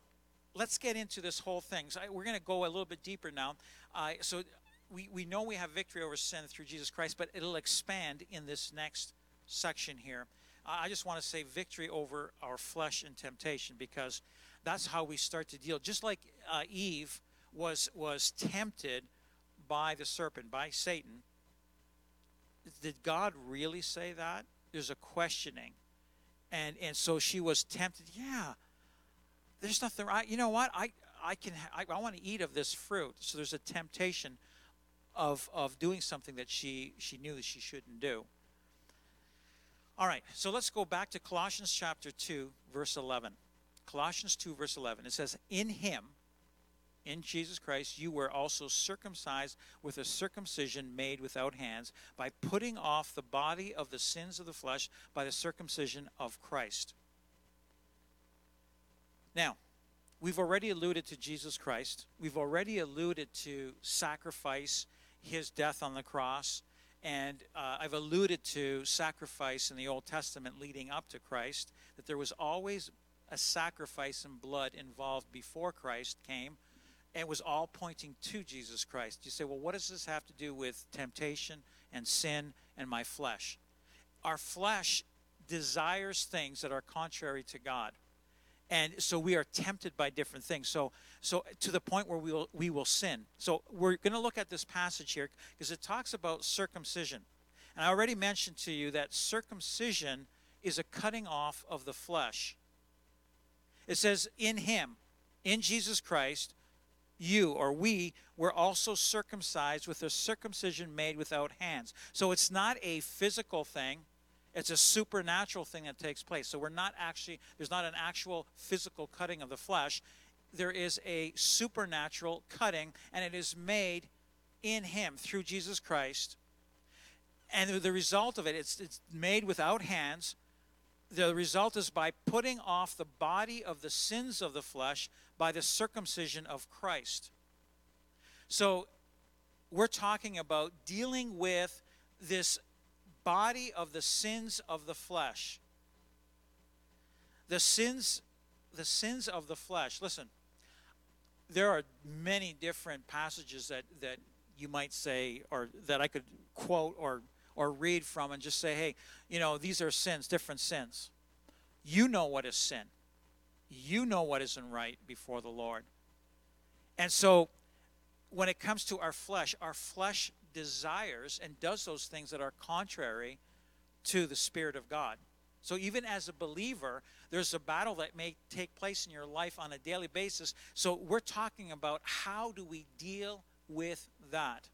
let's get into this whole thing. So we're going to go a little bit deeper now. Uh, so, we, we know we have victory over sin through Jesus Christ, but it'll expand in this next section here. I just want to say victory over our flesh and temptation because that's how we start to deal. Just like uh, Eve was was tempted by the serpent, by Satan. Did God really say that? There's a questioning, and and so she was tempted. Yeah, there's nothing. right. you know what? I I can. I, I want to eat of this fruit. So there's a temptation of, of doing something that she, she knew that she shouldn't do. All right, so let's go back to Colossians chapter 2, verse 11. Colossians 2, verse 11. It says, In him, in Jesus Christ, you were also circumcised with a circumcision made without hands, by putting off the body of the sins of the flesh by the circumcision of Christ. Now, we've already alluded to Jesus Christ. We've already alluded to sacrifice his death on the cross. And uh, I've alluded to sacrifice in the Old Testament leading up to Christ, that there was always a sacrifice and blood involved before Christ came. and It was all pointing to Jesus Christ. You say, well, what does this have to do with temptation and sin and my flesh? Our flesh desires things that are contrary to God. And so we are tempted by different things. So, so to the point where we will, we will sin. So we're going to look at this passage here because it talks about circumcision. And I already mentioned to you that circumcision is a cutting off of the flesh. It says, in him, in Jesus Christ, you or we were also circumcised with a circumcision made without hands. So it's not a physical thing, it's a supernatural thing that takes place. So we're not actually, there's not an actual physical cutting of the flesh. There is a supernatural cutting, and it is made in Him through Jesus Christ. And the result of it, it's, it's made without hands. The result is by putting off the body of the sins of the flesh by the circumcision of Christ. So we're talking about dealing with this body of the sins of the flesh. The sins the sins of the flesh. Listen, there are many different passages that that you might say or that I could quote or or read from and just say, "Hey, you know, these are sins, different sins." You know what is sin. You know what isn't right before the Lord. And so when it comes to our flesh, our flesh desires and does those things that are contrary to the Spirit of God. So even as a believer, there's a battle that may take place in your life on a daily basis. So we're talking about how do we deal with that?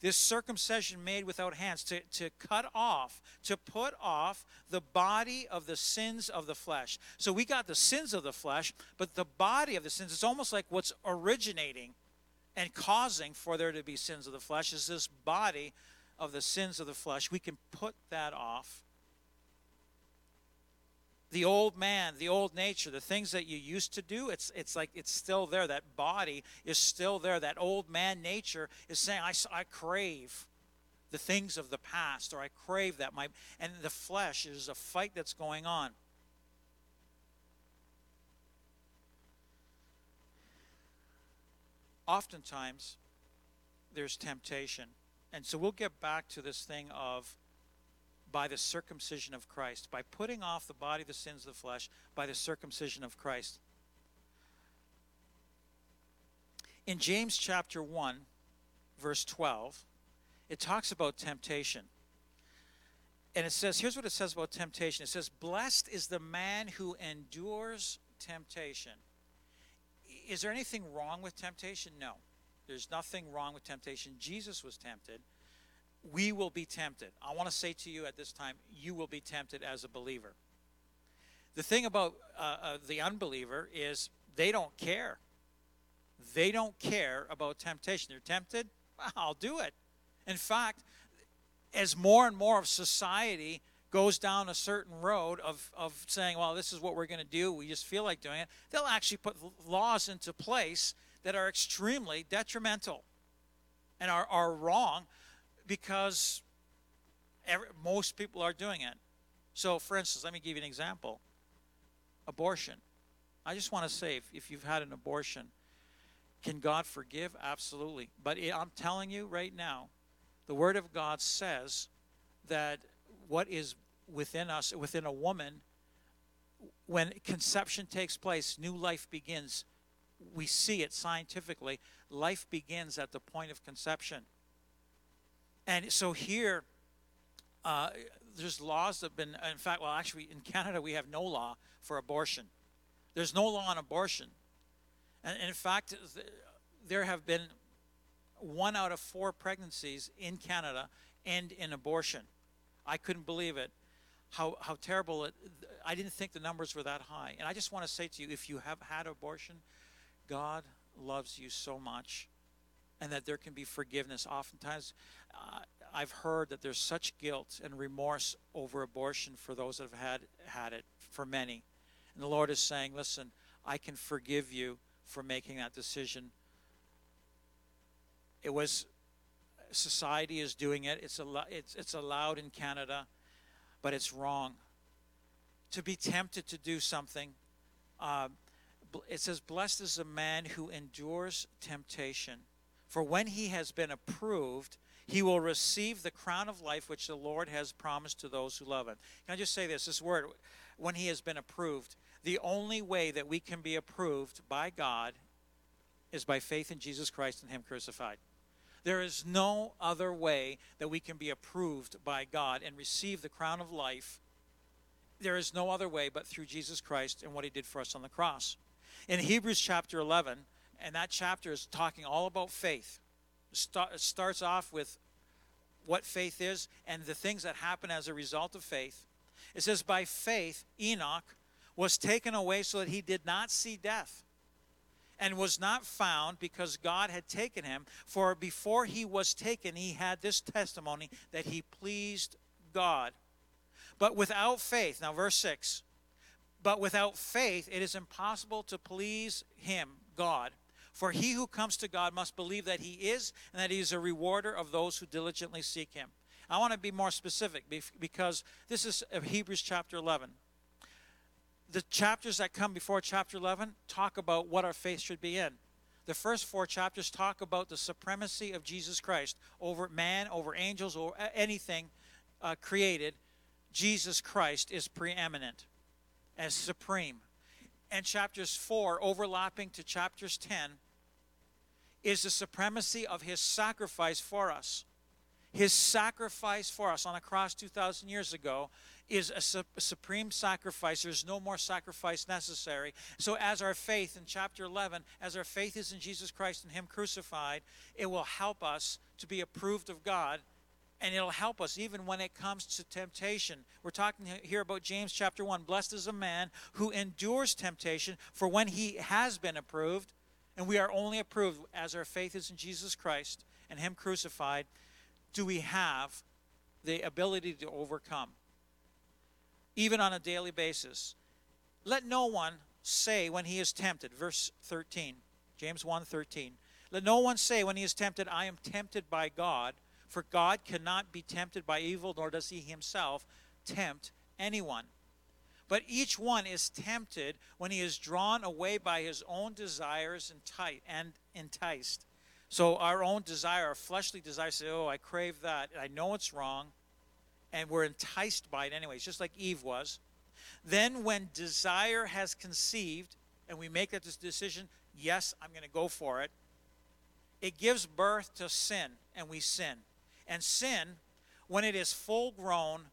This circumcision made without hands to, to cut off, to put off the body of the sins of the flesh. So we got the sins of the flesh, but the body of the sins, it's almost like what's originating and causing for there to be sins of the flesh is this body of the sins of the flesh. We can put that off. The old man, the old nature, the things that you used to do, it's, it's like it's still there. That body is still there. That old man nature is saying, I, I crave the things of the past, or I crave that. My, and the flesh is a fight that's going on. Oftentimes there's temptation. And so we'll get back to this thing of by the circumcision of Christ, by putting off the body, the sins of the flesh, by the circumcision of Christ. In James chapter 1, verse 12, it talks about temptation. And it says, here's what it says about temptation it says, Blessed is the man who endures temptation is there anything wrong with temptation? No. There's nothing wrong with temptation. Jesus was tempted. We will be tempted. I want to say to you at this time, you will be tempted as a believer. The thing about uh, uh, the unbeliever is they don't care. They don't care about temptation. They're tempted, I'll do it. In fact, as more and more of society goes down a certain road of, of saying, well, this is what we're going to do, we just feel like doing it, they'll actually put laws into place that are extremely detrimental and are, are wrong because every, most people are doing it. So, for instance, let me give you an example abortion. I just want to say if, if you've had an abortion, can God forgive? Absolutely. But I'm telling you right now, the Word of God says that what is within us, within a woman, when conception takes place, new life begins. We see it scientifically. Life begins at the point of conception. And so here, uh, there's laws that have been, in fact, well, actually, in Canada, we have no law for abortion. There's no law on abortion. And, and in fact, there have been one out of four pregnancies in Canada end in abortion. I couldn't believe it how, how terrible it, I didn't think the numbers were that high. And I just want to say to you if you have had abortion, God loves you so much and that there can be forgiveness. Oftentimes, uh, I've heard that there's such guilt and remorse over abortion for those that have had, had it, for many. And the Lord is saying, listen, I can forgive you for making that decision. It was, society is doing it, it's, al- it's, it's allowed in Canada but it's wrong. To be tempted to do something uh, it says, Blessed is the man who endures temptation, for when he has been approved, he will receive the crown of life which the Lord has promised to those who love him. Can I just say this? This word, when he has been approved, the only way that we can be approved by God is by faith in Jesus Christ and him crucified. There is no other way that we can be approved by God and receive the crown of life. There is no other way but through Jesus Christ and what he did for us on the cross. In Hebrews chapter 11, and that chapter is talking all about faith. It starts off with what faith is and the things that happen as a result of faith. It says, By faith, Enoch was taken away so that he did not see death and was not found because God had taken him. For before he was taken, he had this testimony that he pleased God. But without faith, now verse 6, but without faith it is impossible to please him, God. For he who comes to God must believe that he is and that he is a rewarder of those who diligently seek him. I want to be more specific because this is Hebrews chapter 11 the chapters that come before chapter 11 talk about what our faith should be in. The first four chapters talk about the supremacy of Jesus Christ over man, over angels, or anything uh, created. Jesus Christ is preeminent as supreme. And chapters 4, overlapping to chapters 10, is the supremacy of his sacrifice for us. His sacrifice for us on a cross 2,000 years ago is a, su- a, supreme sacrifice. There's no more sacrifice necessary. So, as our faith in chapter 11, as our faith is in Jesus Christ and Him crucified, it will help us to be approved of God. And it'll help us even when it comes to temptation. We're talking here about James chapter 1. Blessed is a man who endures temptation, for when he has been approved, and we are only approved as our faith is in Jesus Christ and Him crucified, do we have the ability to overcome even on a daily basis. Let no one say when he is tempted, verse 13, James 1 13. Let no one say when he is tempted, I am tempted by God, for God cannot be tempted by evil, nor does he himself tempt anyone. But each one is tempted when he is drawn away by his own desires and enticed. So our own desire, our fleshly desire, say, "Oh, I crave that. I know it's wrong and we're enticed by it anyways, just like Eve was. Then, when desire has conceived, and we make that decision, yes, I'm going to go for it, it gives birth to sin, and we sin. And sin, when it is full grown,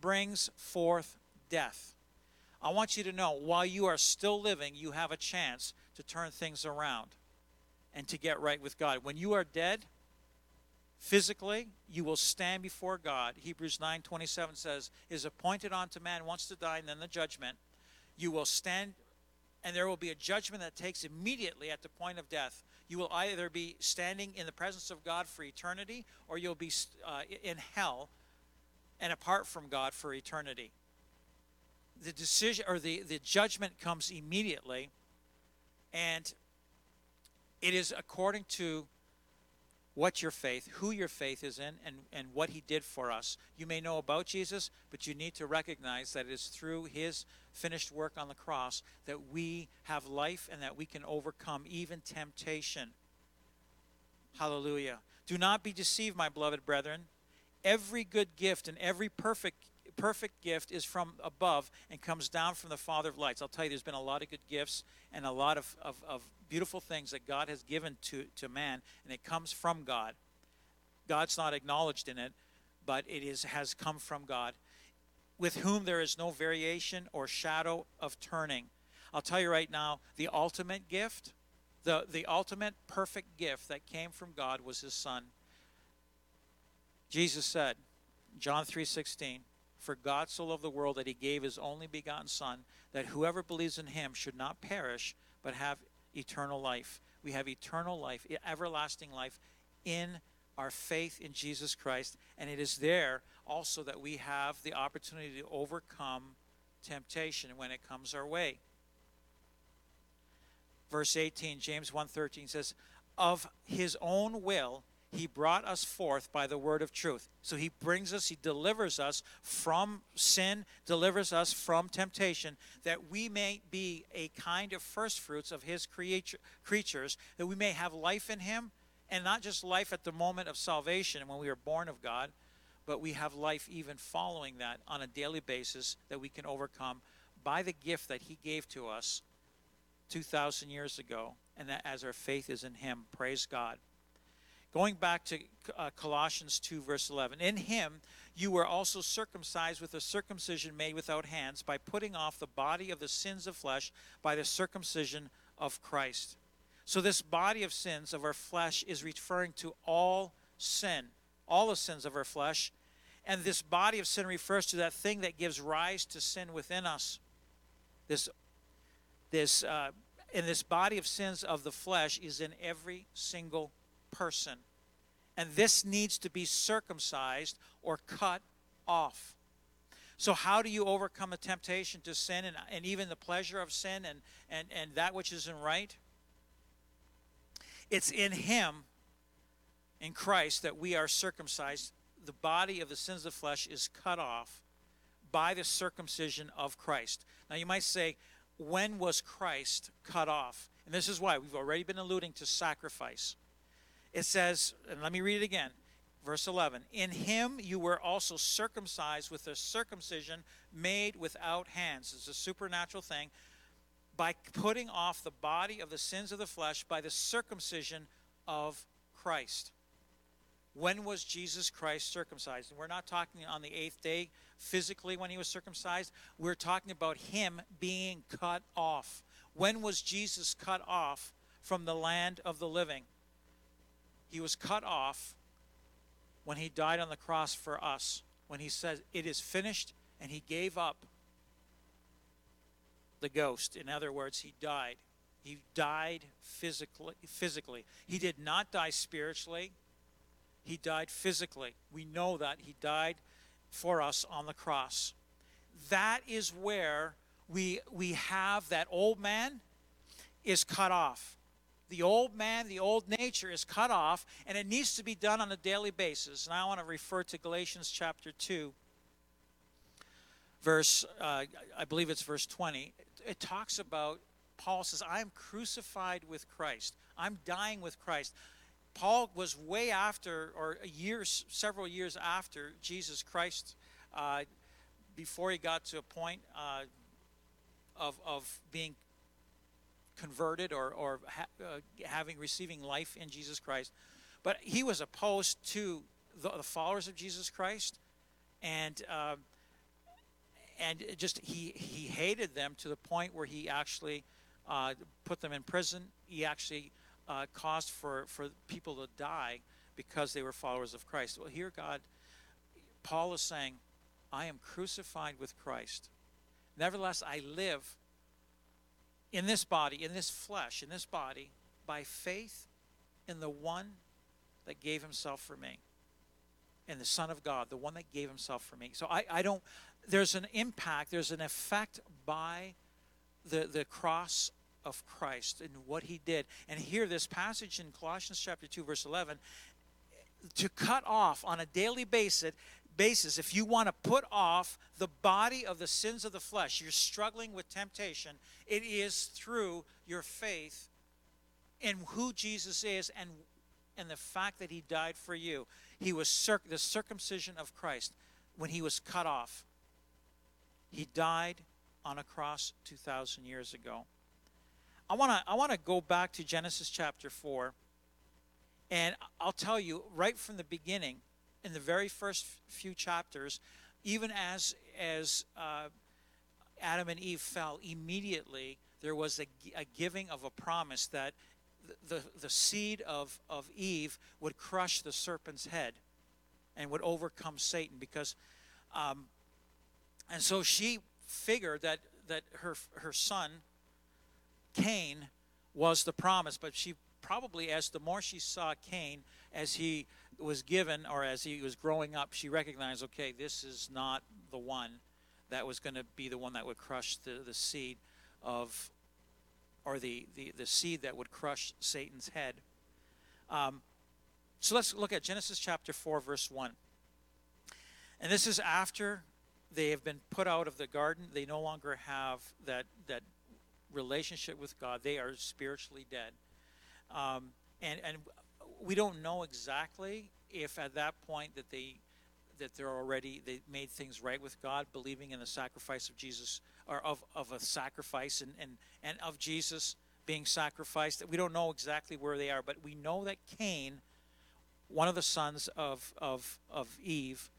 brings forth death. I want you to know while you are still living, you have a chance to turn things around and to get right with God. When you are dead, physically you will stand before god. Hebrews 9.27 says is appointed unto man once to die and then the judgment. You will stand and there will be a judgment that takes immediately at the point of death. You will either be standing in the presence of god for eternity or you'll be uh, in hell and apart from god for eternity. The decision or the, the judgment comes immediately and it is according to what your faith, who your faith is in, and, and what he did for us. You may know about Jesus, but you need to recognize that it is through his finished work on the cross that we have life and that we can overcome even temptation. Hallelujah. Do not be deceived, my beloved brethren. Every good gift and every perfect perfect gift is from above and comes down from the Father of lights. I'll tell you, there's been a lot of good gifts and a lot of, of, of beautiful things that God has given to, to man, and it comes from God. God's not acknowledged in it, but it is, has come from God, with whom there is no variation or shadow of turning. I'll tell you right now, the ultimate gift, the, the ultimate perfect gift that came from God was his son. Jesus said, John 3:16, "For God so loved the world that he gave his only begotten son, that whoever believes in him should not perish, but have eternal life. We have eternal life, everlasting life in our faith in Jesus Christ. And it is there also that we have the opportunity to overcome temptation when it comes our way. Verse 18, James 1:13 says, "Of his own will He brought us forth by the word of truth. So he brings us, he delivers us from sin, delivers us from temptation, that we may be a kind of first fruits of his creature, creatures, that we may have life in him, and not just life at the moment of salvation when we are born of God, but we have life even following that on a daily basis that we can overcome by the gift that he gave to us 2,000 years ago, and that as our faith is in him. Praise God. Going back to uh, Colossians 2, verse 11. In him you were also circumcised with a circumcision made without hands, by putting off the body of the sins of flesh by the circumcision of Christ. So, this body of sins of our flesh is referring to all sin, all the sins of our flesh. And this body of sin refers to that thing that gives rise to sin within us. This, this, uh, and this body of sins of the flesh is in every single person. And this needs to be circumcised or cut off. So, how do you overcome a temptation to sin and, and even the pleasure of sin and, and, and that which isn't right? It's in Him, in Christ, that we are circumcised. The body of the sins of the flesh is cut off by the circumcision of Christ. Now, you might say, when was Christ cut off? And this is why we've already been alluding to sacrifice it says, and let me read it again, verse 11 In him you were also circumcised with a circumcision made without hands. It's a supernatural thing. By putting off the body of the sins of the flesh by the circumcision of Christ. When was Jesus Christ circumcised? And we're not talking on the eighth day physically when he was circumcised. We're talking about him being cut off. When was Jesus cut off from the land of the living? He was cut off when he died on the cross for us, when he said, It is finished, and he gave up the ghost. In other words, he died. He died physically. physically. He did not die spiritually, he died physically. We know that he died for us on the cross. That is where we, we have that old man is cut off the old man, the old nature is cut off, and it needs to be done on a daily basis. And I want to refer to Galatians chapter 2, verse, uh, I believe it's verse 20. It talks about, Paul says, I am crucified with Christ, I'm dying with Christ. Paul was way after, or years, several years after Jesus Christ, uh, before he got to a point uh, of, of being converted or, or ha- uh, having receiving life in Jesus Christ. But he was opposed to the, the followers of Jesus Christ, and uh, and just he he hated them to the point where he actually uh, put them in prison. He actually uh, caused for for people to die because they were followers of Christ. Well, here God, Paul is saying, "I am crucified with Christ. Nevertheless, I live." In this body, in this flesh, in this body, by faith in the one that gave himself for me. And the Son of God, the one that gave himself for me. So I, I don't, there's an impact, there's an effect by the, the cross of Christ and what he did. And here, this passage in Colossians chapter 2, verse 11, to cut off on a daily basis basis, if you want to put off the body of the sins of the flesh, you're struggling with temptation, it is through your faith in who Jesus is and, and the fact that he died for you. He was circ- the circumcision of Christ when he was cut off. He died on a cross 2,000 years ago. I want to I want to go back to Genesis chapter 4 and I'll tell you right from the beginning in the very first few chapters, even as as uh, Adam and Eve fell, immediately there was a, a giving of a promise that the, the seed of, of Eve would crush the serpent's head and would overcome Satan because um, and so she figured that that her her son Cain was the promise but she probably as the more she saw Cain as he was given, or as he was growing up, she recognized, okay, this is not the one that was going to be the one that would crush the, the seed of, or the, the, the seed that would crush Satan's head. Um, So let's look at Genesis chapter 4, verse 1. And this is after they have been put out of the garden. They no longer have that, that relationship with God. They are spiritually dead. Um, and, and we don't know exactly if at that point that they that they're already they made things right with God, believing in the sacrifice of Jesus or of, of a sacrifice and, and, and of Jesus being sacrificed. That We don't know exactly where they are, but we know that Cain, one of the sons of of, of Eve,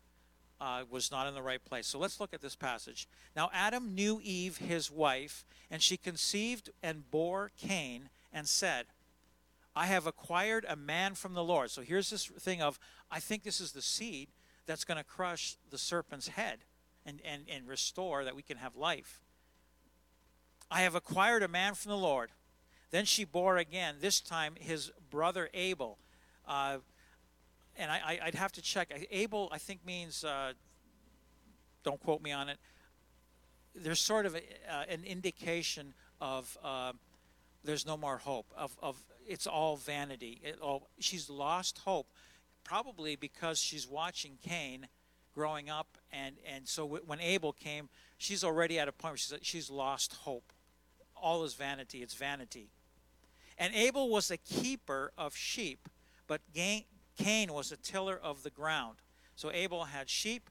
uh, was not in the right place. So let's look at this passage. Now Adam knew Eve, his wife, and she conceived and bore Cain and said, I have acquired a man from the Lord. So here's this thing of, I think this is the seed that's going to crush the serpent's head and, and, and restore that we can have life. I have acquired a man from the Lord. Then she bore again, this time his brother Abel. Uh, and I, would have to check. Abel, I think, means, uh, don't quote me on it, there's sort of a, uh, an indication of uh, there's no more hope, of, of it's all vanity. It all, she's lost hope, probably because she's watching Cain growing up, and, and so when Abel came, she's already at a point where she's, she's lost hope. All is vanity, it's vanity. And Abel was a keeper of sheep, but Cain was a tiller of the ground. So Abel had sheep,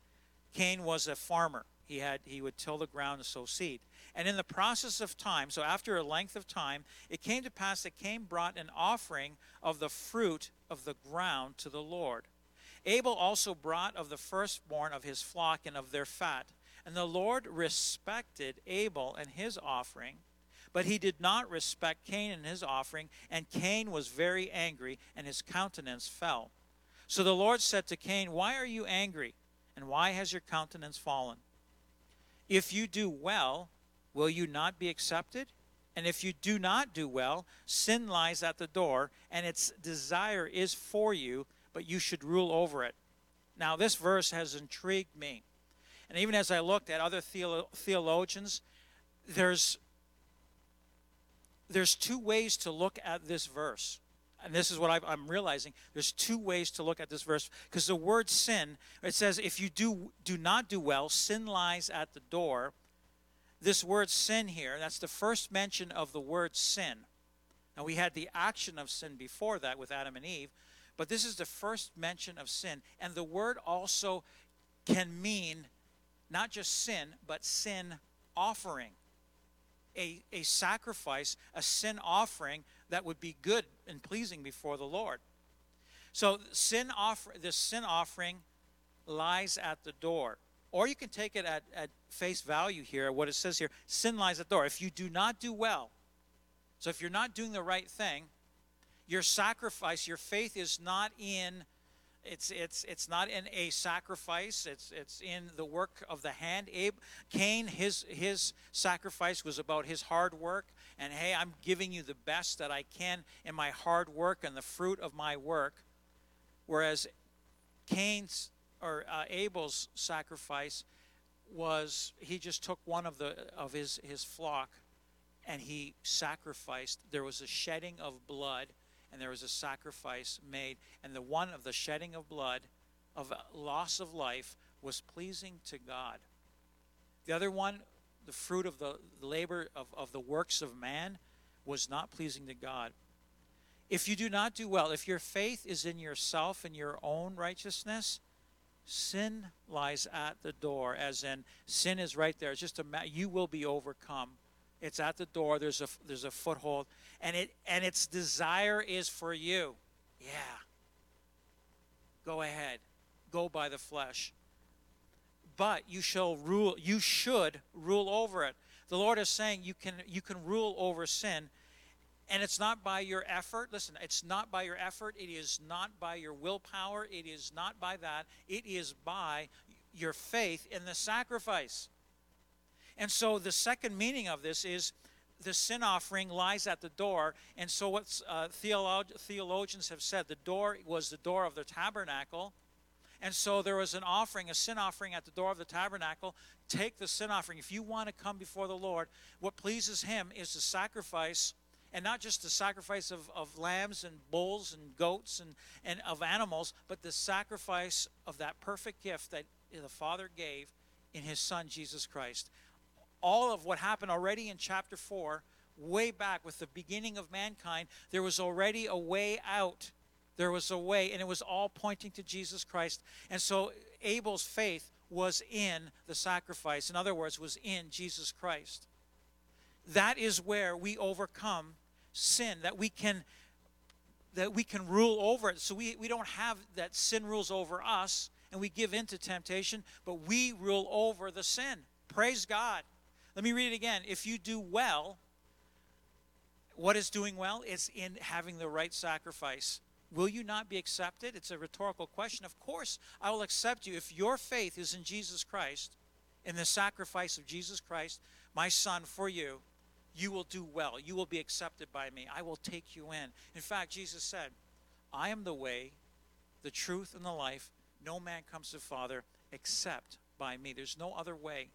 Cain was a farmer. He had he would till the ground and sow seed. And in the process of time, so after a length of time, it came to pass that Cain brought an offering of the fruit of the ground to the Lord. Abel also brought of the firstborn of his flock and of their fat. And the Lord respected Abel and his offering, but he did not respect Cain and his offering, and Cain was very angry, and his countenance fell. So the Lord said to Cain, Why are you angry? And why has your countenance fallen? If you do well, will you not be accepted? And if you do not do well, sin lies at the door, and its desire is for you, but you should rule over it. Now, this verse has intrigued me. And even as I looked at other theolo- theologians, there's, there's two ways to look at this verse. And this is what i am realizing. There's two ways to look at this verse because the word sin, it says, if you do, do not do well, sin lies at the door this word sin here, that's the first mention of the word sin. Now, we had the action of sin before that with Adam and Eve, but this is the first mention of sin. And the word also can mean not just sin, but sin offering. A, a sacrifice, a sin offering that would be good and pleasing before the Lord. So sin offer, this sin offering lies at the door. Or you can take it at, at face value here, what it says here sin lies at the door. If you do not do well, so if you're not doing the right thing, your sacrifice, your faith is not in it's it's it's not in a sacrifice it's it's in the work of the hand abe cain his his sacrifice was about his hard work and hey i'm giving you the best that i can in my hard work and the fruit of my work whereas cain's or uh, Abel's sacrifice was he just took one of the of his his flock and he sacrificed. There was a shedding of blood and there was a sacrifice made. And the one of the shedding of blood of loss of life was pleasing to God. The other one the fruit of the labor of, of the works of man was not pleasing to God. If you do not do well if your faith is in yourself and your own righteousness sin lies at the door as in sin is right there. It's just a you will be overcome. It's at the door. There's a there's a foothold. And it and its desire is for you. Yeah. Go ahead. Go by the flesh. But you shall rule you should rule over it. The lord is saying you can you can rule over sin and it's not by your effort. Listen, it's not by your effort. It is not by your willpower. It is not by that. It is by your faith in the sacrifice. And so the second meaning of this is the sin offering lies at the door. And so what uh, theolog- theologians have said, the door was the door of the tabernacle. And so there was an offering, a sin offering at the door of the tabernacle. Take the sin offering. If you want to come before the Lord, what pleases Him is the sacrifice And not just the sacrifice of, of lambs and bulls and goats and, and of animals, but the sacrifice of that perfect gift that the Father gave in his Son, Jesus Christ. All of what happened already in chapter 4, way back with the beginning of mankind, there was already a way out. There was a way, and it was all pointing to Jesus Christ. And so Abel's faith was in the sacrifice. In other words, was in Jesus Christ. That is where we overcome sin, that we can that we can rule over it. So we, we don't have that sin rules over us and we give in to temptation, but we rule over the sin. Praise God. Let me read it again. If you do well, what is doing well? It's in having the right sacrifice. Will you not be accepted? It's a rhetorical question. Of course, I will accept you. If your faith is in Jesus Christ, in the sacrifice of Jesus Christ, my Son, for you, you will do well. You will be accepted by me. I will take you in. In fact, Jesus said, I am the way, the truth, and the life. No man comes to the Father except by me. There's no other way.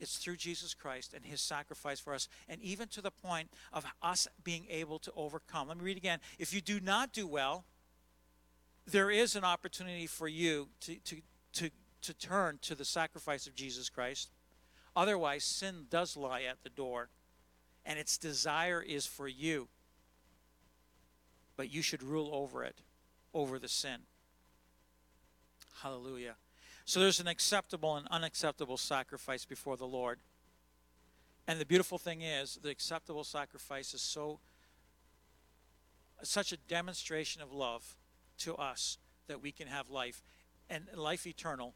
It's through Jesus Christ and his sacrifice for us, and even to the point of us being able to overcome. Let me read again. If you do not do well, there is an opportunity for you to, to, to, to turn to the sacrifice of Jesus Christ. Otherwise, sin does lie at the door and its desire is for you. But you should rule over it, over the sin. Hallelujah. So there's an acceptable and unacceptable sacrifice before the Lord. And the beautiful thing is, the acceptable sacrifice is so such a demonstration of love to us that we can have life and life eternal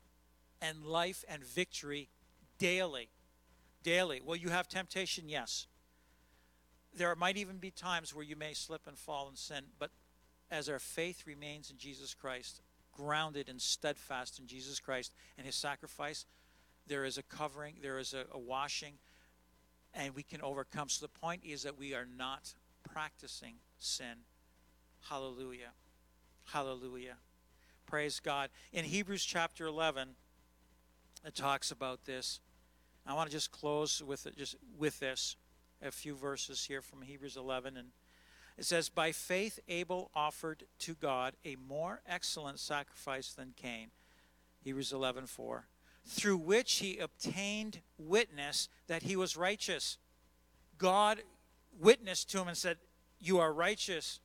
and life and victory daily. Daily. Will you have temptation? Yes there might even be times where you may slip and fall in sin, but as our faith remains in Jesus Christ, grounded and steadfast in Jesus Christ and his sacrifice, there is a covering, there is a, a washing, and we can overcome. So the point is that we are not practicing sin. Hallelujah. Hallelujah. Praise God. In Hebrews chapter 11, it talks about this. I want to just close with it, just with this a few verses here from Hebrews 11 and it says by faith Abel offered to God a more excellent sacrifice than Cain Hebrews 11:4 through which he obtained witness that he was righteous. God witnessed to him and said you are righteous.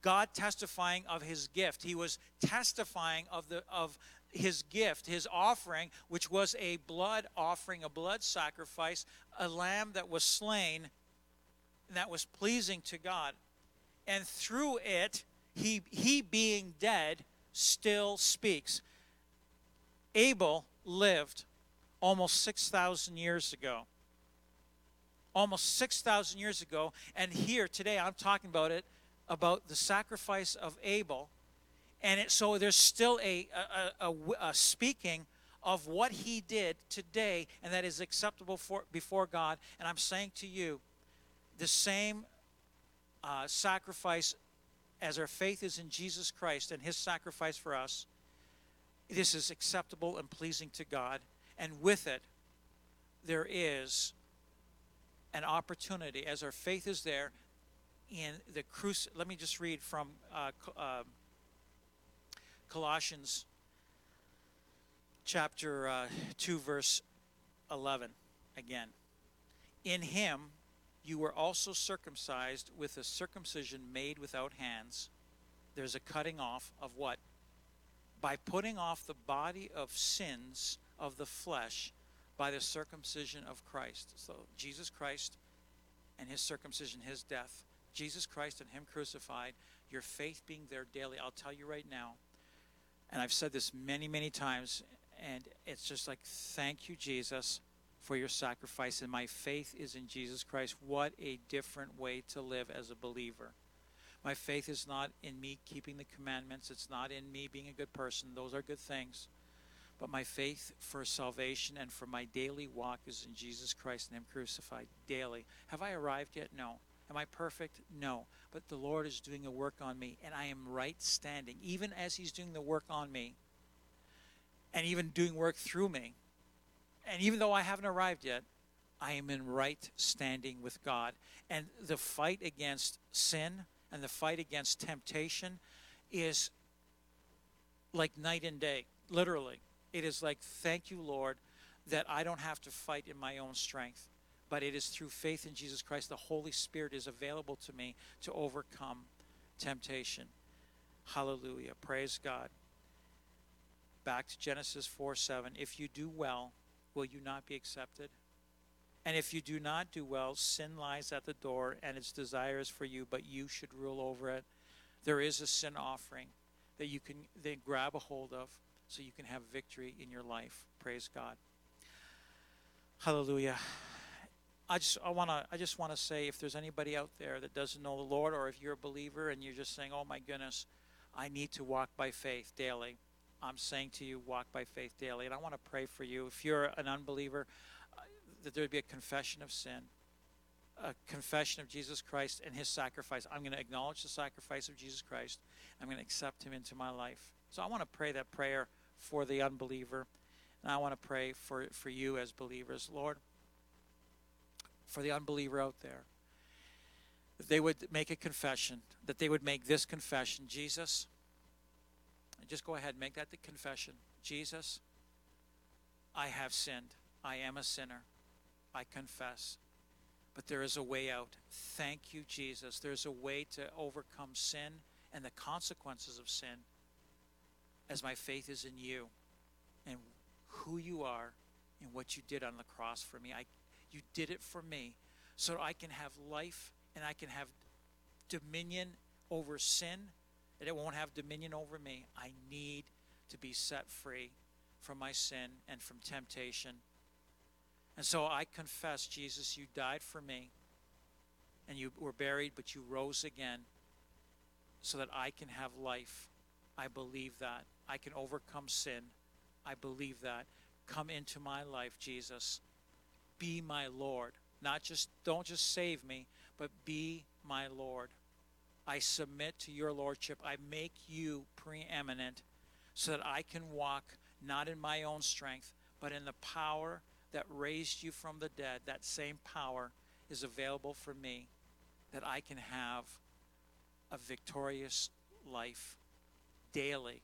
God testifying of his gift. He was testifying of the of his gift, his offering, which was a blood offering, a blood sacrifice, a lamb that was slain that was pleasing to God. And through it, he, he being dead still speaks. Abel lived almost 6,000 years ago. Almost 6,000 years ago. And here today, I'm talking about it, about the sacrifice of Abel and it, so there's still a, a, a, a, speaking of what he did today, and that is acceptable for, before God. And I'm saying to you, the same uh, sacrifice as our faith is in Jesus Christ and his sacrifice for us, this is acceptable and pleasing to God. And with it, there is an opportunity, as our faith is there, in the cruci. Let me just read from uh, uh, Colossians chapter uh, 2, verse 11 again. In him you were also circumcised with a circumcision made without hands. There's a cutting off of what? By putting off the body of sins of the flesh by the circumcision of Christ. So Jesus Christ and his circumcision, his death. Jesus Christ and him crucified, your faith being there daily. I'll tell you right now, and I've said this many, many times, and it's just like, thank you, Jesus, for your sacrifice. And my faith is in Jesus Christ. What a different way to live as a believer. My faith is not in me keeping the commandments, it's not in me being a good person. Those are good things. But my faith for salvation and for my daily walk is in Jesus Christ and Him crucified daily. Have I arrived yet? No. Am I perfect? No. But the Lord is doing a work on me, and I am right standing, even as He's doing the work on me, and even doing work through me. And even though I haven't arrived yet, I am in right standing with God. And the fight against sin and the fight against temptation is like night and day, literally. It is like, thank you, Lord, that I don't have to fight in my own strength, but it is through faith in Jesus Christ. The Holy Spirit is available to me to overcome temptation. Hallelujah. Praise God. Back to Genesis 4 7. If you do well, will you not be accepted? And if you do not do well, sin lies at the door, and its desire is for you, but you should rule over it. There is a sin offering that you can then grab a hold of so you can have victory in your life. Praise God. Hallelujah. I just I want to I just want to say if there's anybody out there that doesn't know the Lord or if you're a believer and you're just saying, "Oh my goodness, I need to walk by faith daily." I'm saying to you, walk by faith daily. And I want to pray for you. If you're an unbeliever, uh, that there would be a confession of sin, a confession of Jesus Christ and his sacrifice. I'm going to acknowledge the sacrifice of Jesus Christ. I'm going to accept him into my life. So I want to pray that prayer for the unbeliever. And I want to pray for, for you as believers. Lord, for the unbeliever out there, they would make a confession, that they would make this confession Jesus, just go ahead and make that the confession. Jesus, I have sinned. I am a sinner. I confess. But there is a way out. Thank you, Jesus. There's a way to overcome sin and the consequences of sin as my faith is in you and who you are and what you did on the cross for me. I, you did it for me so I can have life and I can have dominion over sin that it won't have dominion over me. I need to be set free from my sin and from temptation. And so I confess, Jesus, you died for me and you were buried, but you rose again so that I can have life. I believe that. I can overcome sin. I believe that. Come into my life, Jesus. Be my Lord. Not just, don't just save me, but be my Lord. I submit to your lordship. I make you preeminent so that I can walk not in my own strength, but in the power that raised you from the dead. That same power is available for me that I can have a victorious life daily.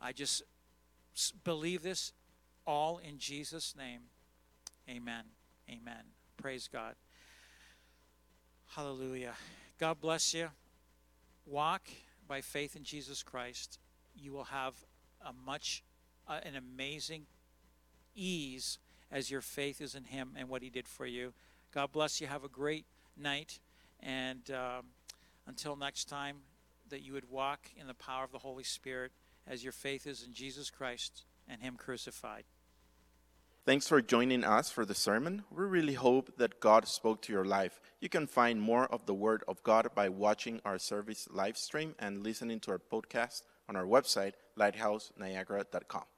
I just believe this all in Jesus' name. Amen. Amen. Praise God. Hallelujah. God bless you. Walk by faith in Jesus Christ. You will have a much, uh, an amazing ease as your faith is in Him and what He did for you. God bless you. Have a great night. And um, until next time, that you would walk in the power of the Holy Spirit as your faith is in Jesus Christ and Him crucified. Thanks for joining us for the sermon. We really hope that God spoke to your life. You can find more of the Word of God by watching our service live stream and listening to our podcast on our website, lighthouseniagara.com.